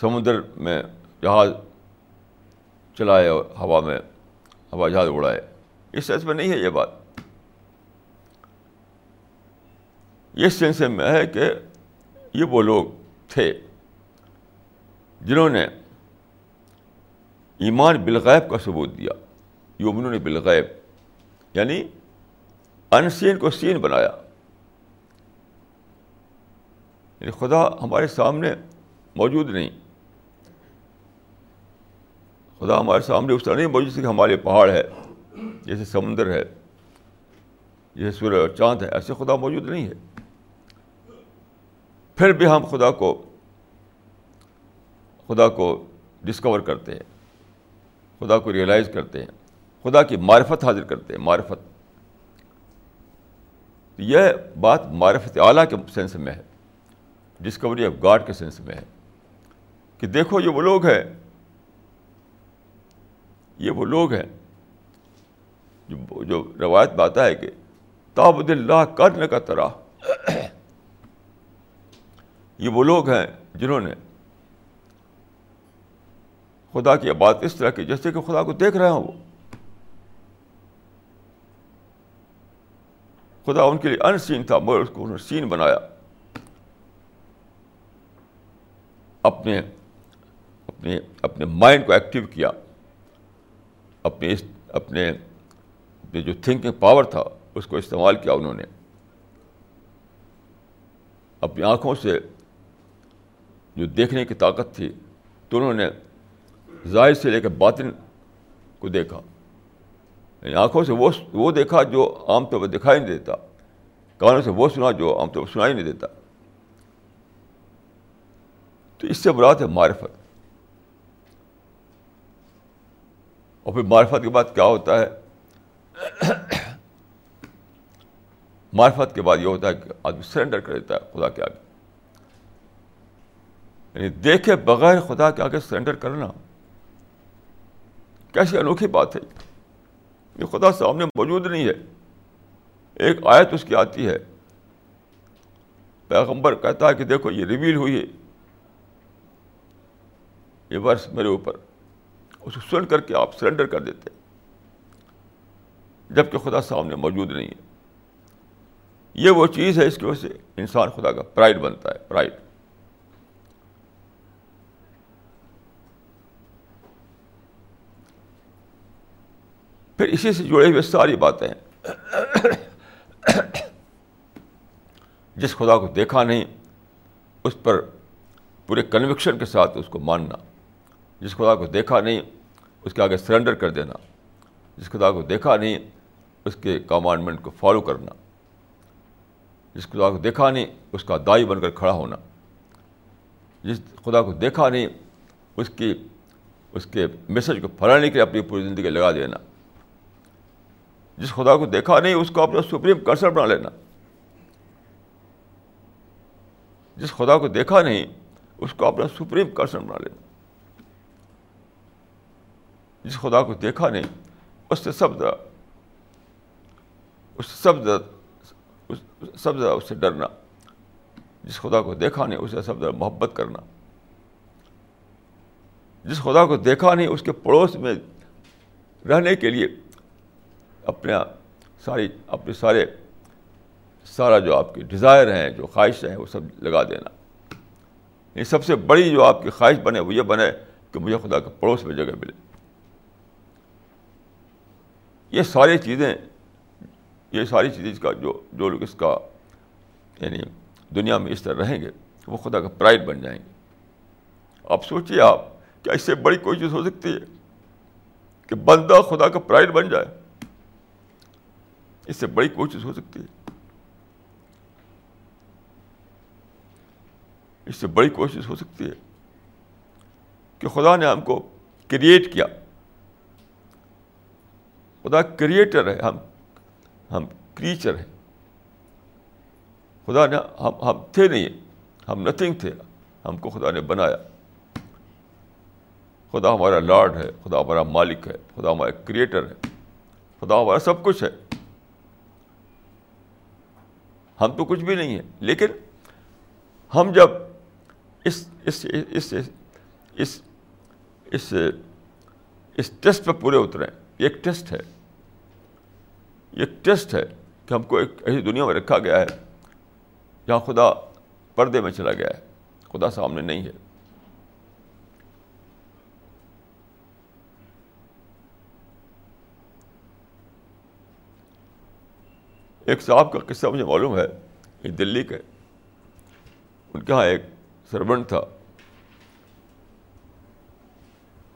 سمندر میں جہاز چلائے اور ہوا میں ہوا جہاز اڑائے۔ اس سینس میں نہیں ہے یہ بات۔ اس سینس میں ہے کہ یہ وہ لوگ تھے جنہوں نے ایمان بالغیب کا ثبوت دیا۔ یومنوں نے بالغیب یعنی ان سین کو سین بنایا۔ یعنی خدا ہمارے سامنے موجود نہیں۔ خدا ہمارے سامنے اس طرح نہیں موجود کہ ہمارے پہاڑ ہے، جیسے سمندر ہے، جیسے سورج اور چاند ہے، ایسے خدا موجود نہیں ہے۔ پھر بھی ہم خدا کو خدا کو ڈسکور کرتے ہیں، خدا کو ریئلائز کرتے ہیں۔ خدا کی معرفت حاضر کرتے ہیں، معرفت۔ یہ بات معرفت اعلیٰ کے سینس میں ہے ڈسکوری آف گاڈ کے سینس میں ہے۔ کہ دیکھو، یہ وہ لوگ ہیں، یہ وہ لوگ ہیں جو جو روایت میں آتا ہے کہ تابد اللہ کرنے کا طرح یہ وہ لوگ ہیں جنہوں نے خدا کی بات اس طرح کی جیسے کہ خدا کو دیکھ رہے ہوں۔ وہ خدا ان کے لیے ان سین تھا، مگر اس کو انہوں نے سین بنایا۔ اپنے اپنے اپنے مائنڈ کو ایکٹیو کیا۔ اپنے اپنے اپنے جو تھنکنگ پاور تھا، اس کو استعمال کیا انہوں نے۔ اپنی آنکھوں سے جو دیکھنے کی طاقت تھی، تو انہوں نے ظاہر سے لے کے باطن کو دیکھا۔ یعنی آنکھوں سے وہ وہ دیکھا جو عام طور پر دکھائی نہیں دیتا کانوں سے وہ سنا جو عام طور پر سنائی نہیں دیتا تو اس سے مراد ہے معرفت اور پھر معرفت کے بعد کیا ہوتا ہے معرفت کے بعد یہ ہوتا ہے کہ آدمی سرنڈر کر دیتا ہے خدا کے آگے یعنی دیکھے بغیر خدا کے آگے سرنڈر کرنا کیسی انوکھی بات ہے یہ خدا سامنے موجود نہیں ہے۔ ایک آیت اس کی آتی ہے۔ پیغمبر کہتا ہے کہ دیکھو یہ ریویل ہوئی ہے۔ یہ ورس میرے اوپر۔ اس کو سن کر کے آپ سرنڈر کر دیتے جبکہ خدا سامنے موجود نہیں ہے۔ یہ وہ چیز ہے اس کی وجہ سے انسان خدا کا پرائڈ بنتا ہے پرائڈ پھر اسی سے جڑے ہوئے ساری باتیں جس خدا کو دیکھا نہیں، اس پر پورے کنوکشن کے ساتھ اس کو ماننا۔ جس خدا کو دیکھا نہیں، اس کے آگے سرنڈر کر دینا۔ جس خدا کو دیکھا نہیں، اس کے کمانڈمنٹ کو فالو کرنا۔ جس خدا کو دیکھا نہیں، اس کا دائی بن کر کھڑا ہونا۔ جس خدا کو دیکھا نہیں، اس کی، اس کے میسج کو پھیلانے کے لیے اپنی پوری زندگی لگا دینا۔ جس خدا کو دیکھا نہیں، اس کو اپنا سپریم کرسر بنا لینا۔ جس خدا کو دیکھا نہیں، اس کو اپنا سپریم کرسر بنا لینا۔ جس خدا کو دیکھا نہیں، اس سے سب زیادہ، اس سے سب زیادہ سب زیادہ اس سے ڈرنا۔ جس خدا کو دیکھا نہیں اسے سب زیادہ محبت کرنا۔ جس خدا کو دیکھا نہیں، اس کے پڑوس میں رہنے کے لیے اپنے ہاں ساری، اپنے سارے، سارا جو آپ کی ڈیزائر ہیں، جو خواہش ہیں، وہ سب لگا دینا۔ یہ سب سے بڑی جو آپ کی خواہش بنے، وہ یہ بنے کہ مجھے خدا کے پڑوس میں جگہ ملے۔ یہ ساری چیزیں، یہ ساری چیزیں اس کا، جو جو لوگ اس کا یعنی دنیا میں اس طرح رہیں گے، وہ خدا کا پرائڈ بن جائیں گے۔ آپ سوچیے آپ کیا اس سے بڑی کوئی چیز ہو سکتی ہے کہ بندہ خدا کا پرائڈ بن جائے۔ اس سے بڑی کوئی چیز ہو سکتی ہے اس سے بڑی کوشش ہو سکتی ہے کہ خدا نے ہم کو کریٹ کیا۔ خدا کریٹر ہے، ہم ہم کریچر ہیں۔ خدا نے ہم ہم تھے نہیں ہم نتھنگ تھے۔ ہم کو خدا نے بنایا۔ خدا ہمارا لارڈ ہے، خدا ہمارا مالک ہے، خدا ہمارا کریٹر ہے۔ خدا ہمارا سب کچھ ہے۔ ہم تو کچھ بھی نہیں ہیں۔ لیکن ہم جب اس اس اس اس اس اس ٹیسٹ پہ پورے اتریں ایک ٹیسٹ ہے۔ ایک ٹیسٹ ہے کہ ہم کو ایک ایسی دنیا میں رکھا گیا ہے جہاں خدا پردے میں چلا گیا ہے۔ خدا سامنے نہیں ہے۔ ایک صاحب کا قصہ مجھے معلوم ہے، یہ دلی کے۔ ان کے یہاں ایک سرونٹ تھا۔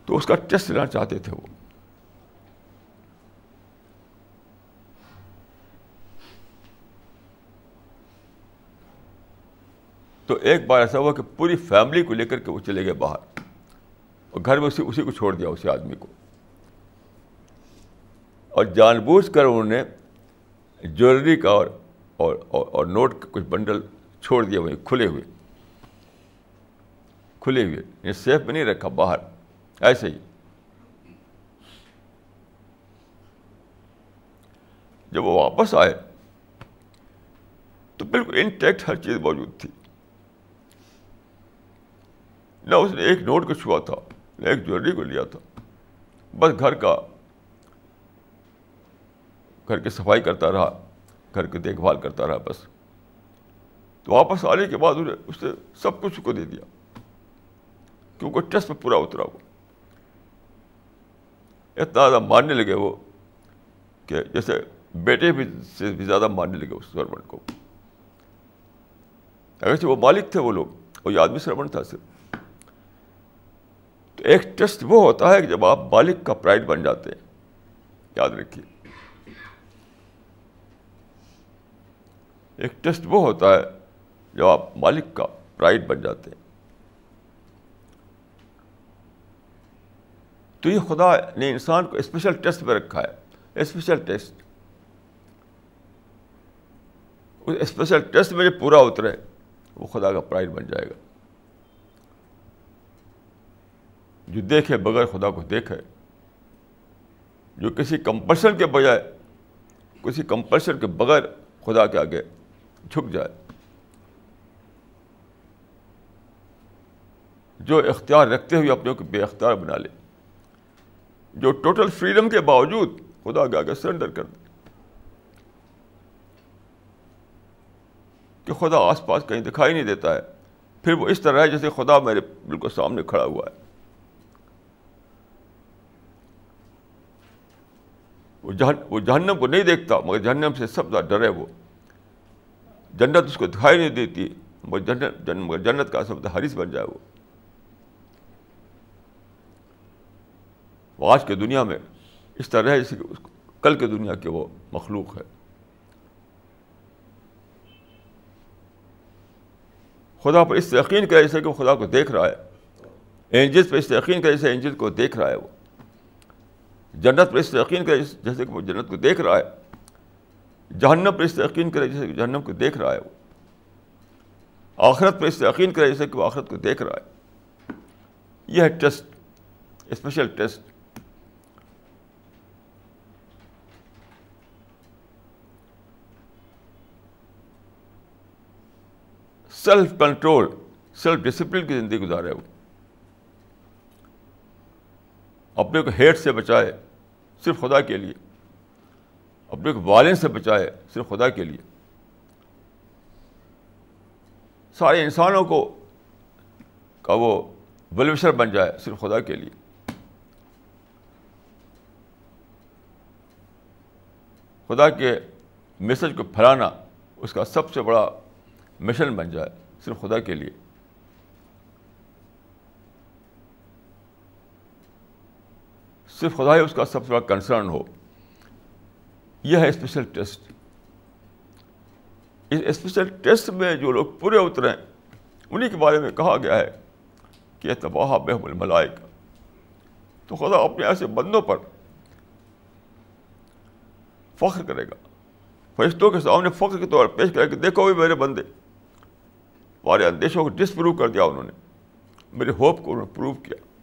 تو اس کا ٹیسٹ لینا چاہتے تھے وہ۔ تو ایک بار ایسا ہوا کہ پوری فیملی کو لے کر کے وہ چلے گئے باہر۔ اور گھر میں اسی اسی کو چھوڑ دیا، اسی آدمی کو۔ اور جان بوجھ کر انہوں نے جویلری کا اور اور اور نوٹ کا کچھ بنڈل چھوڑ دیا وہیں کھلے ہوئے۔ کھلے ہوئے یہ سیف میں نہیں رکھا باہر۔ ایسے ہی۔ جب وہ واپس آئے، تو بالکل انٹیکٹ ہر چیز موجود تھی۔ نہ اس نے ایک نوٹ کو چھوا تھا، نہ ایک جویلری کو لیا تھا۔ بس گھر کا گھر کی صفائی کرتا رہا، گھر کی دیکھ بھال کرتا رہا بس۔ تو واپس آنے کے بعد انہیں اس نے سب کچھ کو دے دیا۔ کیونکہ ٹیسٹ میں پورا اترا وہ اتنا زیادہ ماننے لگے وہ کہ جیسے بیٹے بھی سے بھی زیادہ ماننے لگے اس سرمنٹ کو۔ اگرچہ وہ مالک تھے وہ لوگ وہ آدمی سرمنٹ تھا صرف۔ تو ایک ٹیسٹ وہ ہوتا ہے کہ جب آپ مالک کا پرائڈ بن جاتے ہیں، یاد رکھیے۔ ایک ٹیسٹ وہ ہوتا ہے جب آپ مالک کا پرائڈ بن جاتے ہیں۔ تو یہ خدا نے انسان کو اسپیشل ٹیسٹ پہ رکھا ہے، اسپیشل ٹیسٹ۔ اس اسپیشل ٹیسٹ میں جو پورا اترے، وہ خدا کا پرائڈ بن جائے گا۔ جو دیکھے بغیر خدا کو دیکھے، جو کسی کمپلشن کے بجائے، کسی کمپلشن کے بغیر خدا کے آگے جھک جائے۔ جو اختیار رکھتے ہوئے اپنے کو بے اختیار بنا لے۔ جو ٹوٹل فریڈم کے باوجود خدا کے آگے سرنڈر کر دے۔ کہ خدا آس پاس کہیں دکھائی نہیں دیتا ہے۔ پھر وہ اس طرح ہے جیسے خدا میرے بالکل سامنے کھڑا ہوا ہے۔ وہ جہنم کو نہیں دیکھتا، مگر جہنم سے سب زیادہ ڈر ہے وہ۔ جنت اس کو دکھائی نہیں دیتی مگر جنت مگر جنت کا سب حریث بن جائے وہ۔ آج کے دنیا میں اس طرح ہے جیسے کہ کل کے دنیا کے وہ مخلوق ہے۔ خدا پر اس سے یقین کرے جیسے کہ وہ خدا کو دیکھ رہا ہے۔ اینجلس پہ اس سے یقین کرے جیسے اینجل کو دیکھ رہا ہے وہ۔ جنت پر اس سے یقین کرے جیسے کہ وہ جنت کو دیکھ رہا ہے۔ جہنم پر اس سے یقین کرے جیسے کہ جہنم کو دیکھ رہا ہے وہ۔ آخرت پر اس سے یقین کرے جیسے کہ وہ آخرت کو دیکھ رہا ہے۔ یہ ہے test, special test. Self control, self discipline کی زندگی گزارے وہ۔ اپنے کو ہیٹ سے بچائے، صرف خدا کے لیے۔ اپنے کو وائلنس سے بچائے صرف خدا کے لیے۔ سارے انسانوں کو کا وہ ویلوشر بن جائے صرف خدا کے لیے۔ خدا کے میسج کو پھیلانا اس کا سب سے بڑا مشن بن جائے صرف خدا کے لیے۔ صرف خدا ہی اس کا سب سے بڑا کنسرن ہو۔ یہ ہے اسپیشل ٹیسٹ اس اسپیشل ٹیسٹ میں جو لوگ پورے اترے ہیں انہیں کے بارے میں کہا گیا ہے کہ تباہ بحم الملائک تو خدا اپنے ایسے بندوں پر فخر کرے گا۔ فرشتوں کے سامنے فخر کے طور پر پیش کرے کہ دیکھو بھی میرے بندے ہمارے اندیشوں کو ڈسپروو کر دیا انہوں نے میرے ہوپ کو انہوں نے پروو کیا۔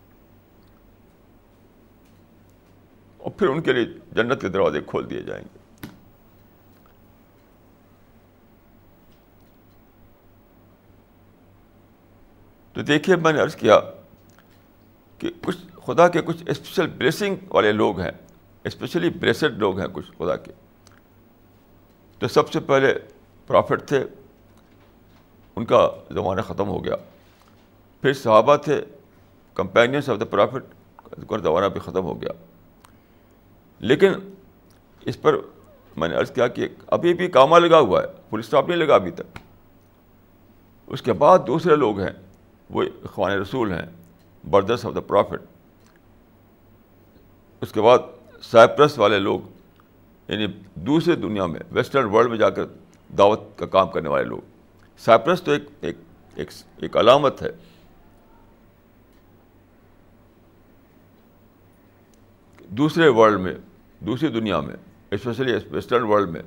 اور پھر ان کے لیے جنت کے دروازے کھول دیے جائیں گے۔ تو دیکھیے، میں نے عرض کیا کہ کچھ خدا کے کچھ اسپیشل بلیسنگ والے لوگ ہیں اسپیشلی بریسڈ لوگ ہیں کچھ خدا کے۔ تو سب سے پہلے پرافٹ تھے، ان کا زمانہ ختم ہو گیا۔ پھر صحابہ تھے کمپینینس آف دا پرافٹ کا زمانہ بھی ختم ہو گیا۔ لیکن اس پر میں نے عرض کیا کہ ابھی بھی کامہ لگا ہوا ہے فل اسٹاپ نہیں لگا ابھی تک۔ اس کے بعد دوسرے لوگ ہیں وہ اخوان رسول ہیں بردرس آف دا پرافٹ اس کے بعد سائپرس والے لوگ یعنی دوسرے دنیا میں ویسٹرن ورلڈ میں جا کر دعوت کا کام کرنے والے لوگ۔ سائپرس تو ایک ایک ایک, ایک علامت ہے۔ دوسرے ورلڈ میں دوسری دنیا میں اسپیشلی ویسٹرن ورلڈ میں،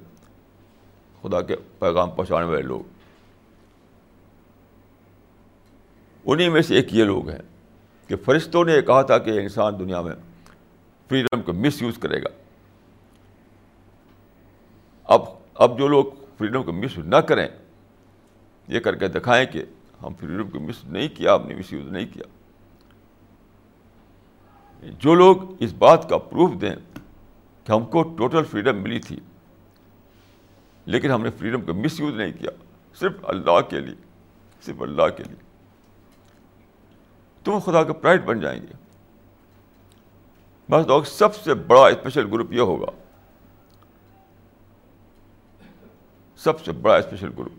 خدا کے پیغام پہنچانے والے لوگ۔ انہیں میں سے ایک یہ لوگ ہیں کہ فرشتوں نے کہا تھا کہ انسان دنیا میں فریڈم کو مس یوز کرے گا۔ اب اب جو لوگ فریڈم کو مس یوز نہ کریں، یہ کر کے دکھائیں کہ ہم فریڈم کو مس نہیں کیا، ہم نے مس یوز نہیں کیا۔ جو لوگ اس بات کا پروف دیں کہ ہم کو ٹوٹل فریڈم ملی تھی، لیکن ہم نے فریڈم کو مس یوز نہیں کیا، صرف اللہ کے لیے، صرف اللہ کے لیے۔ تو وہ خدا کا پرائڈ بن جائیں گے۔ بس لوگ سب سے بڑا اسپیشل گروپ یہ ہوگا۔ سب سے بڑا اسپیشل گروپ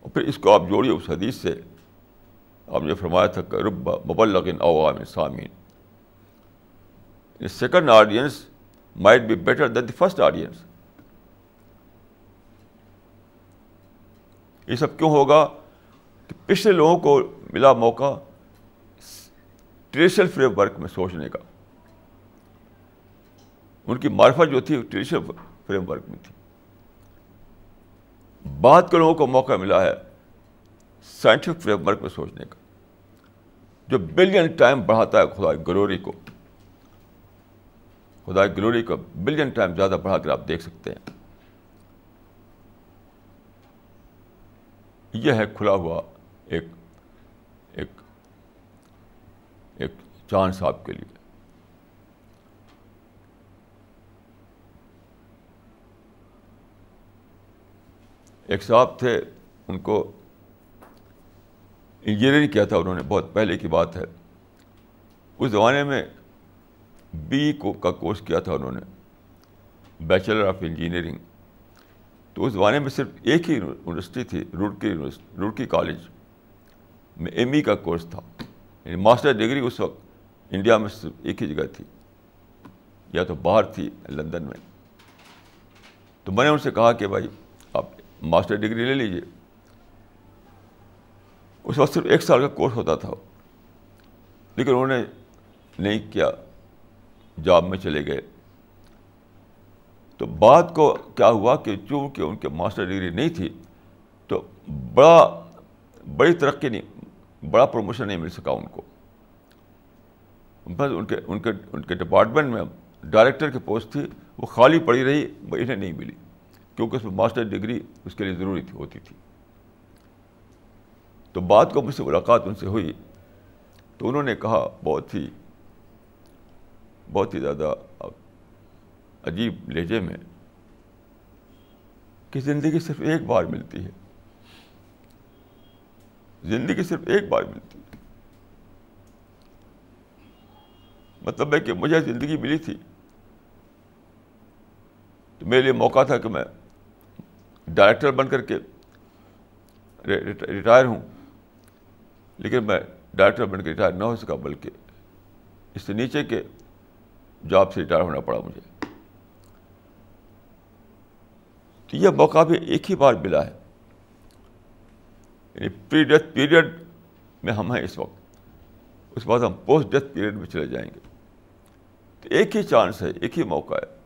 اور پھر اس کو آپ جوڑیے اس حدیث سے۔ آپ نے فرمایا تھا کہ رب مبلغن عوام سامین second audience might be better than the first audience یہ سب کیوں ہوگا کہ پچھلے لوگوں کو ملا موقع ٹریڈیشنل فریم ورک میں سوچنے کا۔ ان کی معرفت جو تھی ٹریڈیشنل فریم ورک میں تھی۔ بعد کے لوگوں کو موقع ملا ہے سائنٹیفک فریم ورک میں سوچنے کا، جو بلین ٹائم بڑھاتا ہے خدا گلوری کو۔ خدا گلوری کو بلین ٹائم زیادہ بڑھا کر آپ دیکھ سکتے ہیں۔ یہ ہے کھلا ہوا ایک ایک ایک چاند صاحب کے لیے۔ ایک صاحب تھے، ان کو انجینئرنگ کیا تھا، انہوں نے بہت پہلے کی بات ہے۔ اس زمانے میں بی کو کا کورس کیا تھا انہوں نے بیچلر آف انجینئرنگ تو اس زمانے میں صرف ایک ہی یونیورسٹی تھی روڑکی یونیورسٹی روڑکی کالج میں ایم ای کا کورس تھا۔ یعنی ماسٹر ڈگری اس وقت انڈیا میں صرف ایک ہی جگہ تھی، یا تو باہر تھی لندن میں۔ تو میں نے ان سے کہا کہ بھائی، آپ ماسٹر ڈگری لے لیجیے اس وقت صرف ایک سال کا کورس ہوتا تھا، لیکن انہوں نے نہیں کیا۔ جاب میں چلے گئے۔ تو بات کو کیا ہوا کہ چونکہ ان کے ماسٹر ڈگری نہیں تھی، تو بڑا، بڑی ترقی نہیں، بڑا پروموشن نہیں مل سکا ان کو۔ بس ان کے ان کے ان کے ڈپارٹمنٹ میں ڈائریکٹر کی پوسٹ تھی، وہ خالی پڑی رہی انہیں نہیں ملی۔ کیونکہ اس میں ماسٹر ڈگری اس کے لیے ضروری تھی، ہوتی تھی۔ تو بات کو مجھ سے ملاقات ان سے ہوئی، تو انہوں نے کہا، بہت ہی بہت ہی زیادہ عجیب لہجے میں کہ زندگی صرف ایک بار ملتی ہے۔ زندگی صرف ایک بار ملتی ہے۔ مطلب ہے کہ مجھے زندگی ملی تھی۔ تو میرے لیے موقع تھا کہ میں ڈائریکٹر بن کر کے ریٹائر ہوں۔ لیکن میں ڈائریکٹر بن کے ریٹائر نہ ہو سکا، بلکہ اس سے نیچے کے جاب سے ریٹائر ہونا پڑا مجھے۔ تو یہ موقع بھی ایک ہی بار ملا ہے۔ یعنی پری ڈیتھ پیریڈ میں ہم ہیں اس وقت۔ اس کے بعد ہم پوسٹ ڈیتھ پیریڈ میں چلے جائیں گے۔ تو ایک ہی چانس ہے، ایک ہی موقع ہے،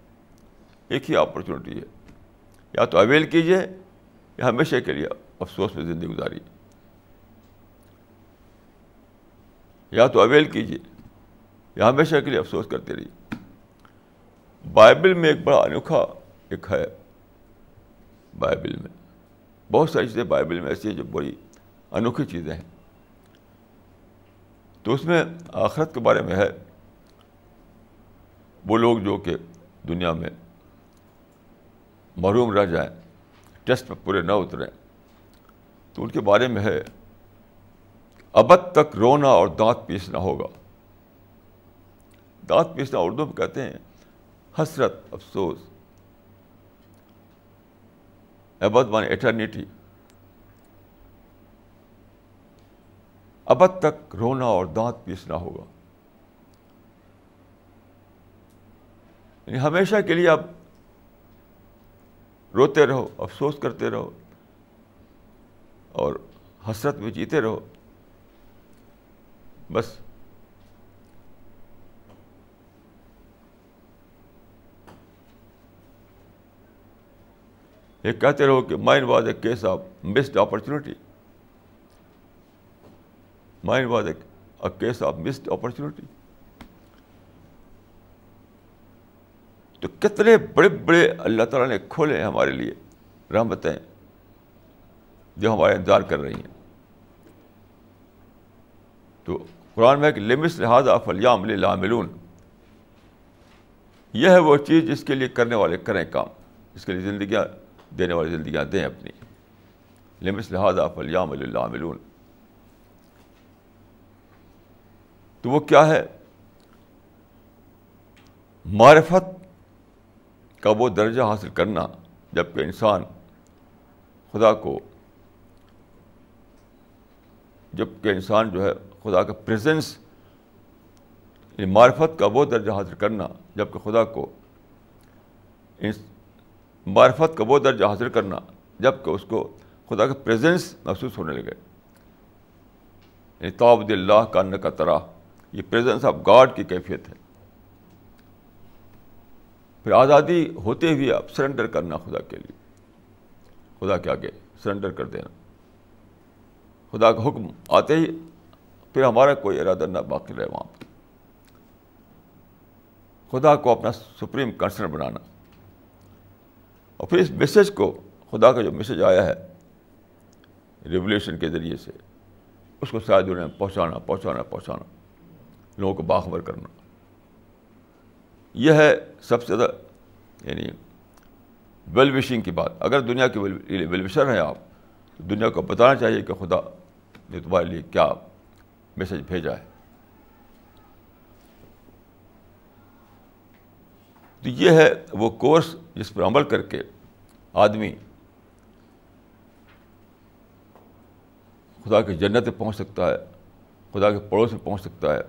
ایک ہی اپرچونیٹی ہے۔ یا تو اویل کیجیے یا ہمیشہ کے لیے افسوس میں زندگی گزاری یا تو اویل کیجیے یا ہمیشہ کے لیے افسوس کرتے رہیے۔ بائبل میں ایک بڑا انوکھا ایک ہے۔ بائبل میں۔ بہت ساری چیزیں بائبل میں ایسی ہیں جو بڑی انوکھی چیزیں ہیں۔ تو اس میں آخرت کے بارے میں ہے۔ وہ لوگ جو کہ دنیا میں محروم رہ جائیں، ٹیسٹ میں پورے نہ اتریں، تو ان کے بارے میں ہے۔ ابد تک رونا اور دانت پیسنا ہوگا۔ دانت پیسنا اردو میں کہتے ہیں۔ حسرت افسوس۔ ابد مان ایٹرنیٹی ابد تک رونا اور دانت پیسنا ہوگا۔ یعنی ہمیشہ کے لیے آپ روتے رہو، افسوس کرتے رہو اور حسرت میں جیتے رہو۔ بس یہ کہتے رہو کہ mind was a case of missed opportunity mind was a case of missed opportunity تو کتنے بڑے بڑے اللہ تعالیٰ نے کھولے ہیں ہمارے لیے رحمتیں جو ہمارے انتظار کر رہی ہیں. تو قرآن میں کہ لمس لحاظ فلیام لاملون یہ ہے وہ چیز جس کے لیے کرنے والے کریں کام اس کے لیے زندگیاں دینے والی زندگیاں دیں اپنی۔ لمس لحاظ فلیام لاملون تو وہ کیا ہے؟ معرفت کا وہ درجہ حاصل کرنا جبکہ انسان خدا کو جبکہ انسان جو ہے خدا کا پریزنس یعنی معرفت کا وہ درجہ حاصل کرنا جبکہ خدا کو معرفت کا وہ درجہ حاصل کرنا جبکہ اس کو خدا کا پریزنس محسوس ہونے لگے۔ یعنی اللہ کا ان کا طرح یہ پریزنس آف گاڈ کی کیفیت ہے۔ پھر آزادی ہوتے ہوئے آپ سرنڈر کرنا خدا کے لیے۔ خدا کے آگے سرنڈر کر دینا۔ خدا کا حکم آتے ہی پھر ہمارا کوئی ارادہ نہ باقی رہے وہاں۔ پہ خدا کو اپنا سپریم کنسرن بنانا۔ اور پھر اس میسج کو خدا کا جو میسج آیا ہے ریولیوشن کے ذریعے سے، اس کو شاید انہیں پہنچانا پہنچانا پہنچانا، لوگوں کو باخبر کرنا۔ یہ ہے سب سے زیادہ یعنی ویل وشنگ کی بات۔ اگر دنیا کے ویل وشر ہیں آپ، تو دنیا کو بتانا چاہیے کہ خدا نے تمہارے لیے کیا میسج بھیجا ہے۔ تو یہ ہے وہ کورس جس پر عمل کر کے آدمی خدا کی جنت پہنچ سکتا ہے، خدا کے پڑوس میں پہنچ سکتا ہے۔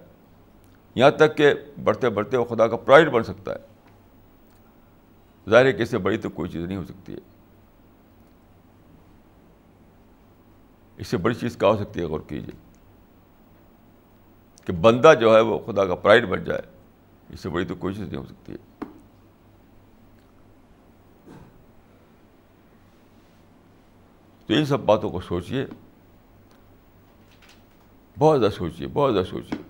یہاں تک کہ بڑھتے بڑھتے وہ خدا کا پرائڈ بن سکتا ہے۔ ظاہر ہے کہ اس سے بڑی تو کوئی چیز نہیں ہو سکتی ہے۔ اس سے بڑی چیز کیا ہو سکتی ہے؟ غور کیجیے کہ بندہ جو ہے وہ خدا کا پرائڈ بن جائے، اس سے بڑی تو کوئی چیز نہیں ہو سکتی ہے۔ تو ان سب باتوں کو سوچیے بہت زیادہ سوچیے بہت زیادہ سوچیے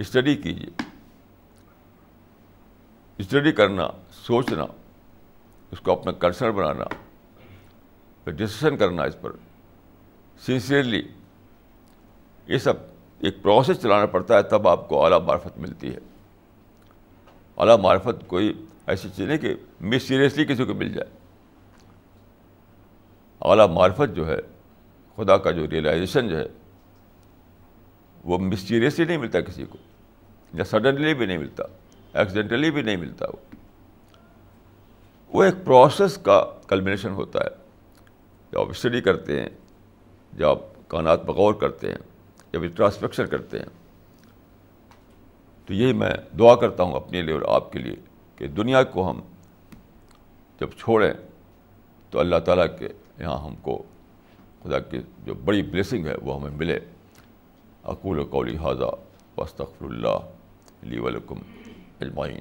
اسٹڈی کیجیے اسٹڈی کرنا، سوچنا، اس کو اپنا کنسرن بنانا پھر ڈسکشن کرنا اس پر۔ سنسیئرلی یہ سب ایک پروسیس چلانا پڑتا ہے، تب آپ کو اعلیٰ معرفت ملتی ہے۔ اعلیٰ معرفت کوئی ایسی چیز نہیں کہ مس سیریسلی کسی کو مل جائے۔ اعلیٰ معرفت جو ہے، خدا کا جو ریئلائزیشن جو ہے، وہ مسٹیریسلی نہیں ملتا کسی کو، یا سڈنلی بھی نہیں ملتا ایکسیڈنٹلی بھی نہیں ملتا وہ۔ وہ ایک پروسیس کا کلمنیشن ہوتا ہے۔ جب آپ اسٹڈی کرتے ہیں، جب آپ کائنات پر غور کرتے ہیں، جب انٹراسپیکشن کرتے ہیں، تو یہی میں دعا کرتا ہوں اپنے لیے اور آپ کے لیے کہ دنیا کو ہم جب چھوڑیں، تو اللہ تعالیٰ کے یہاں ہم کو خدا کی جو بڑی بلیسنگ ہے وہ ہمیں ملے اقول و قولی حاضہ وسطر اللہ علی ولکم اجمعین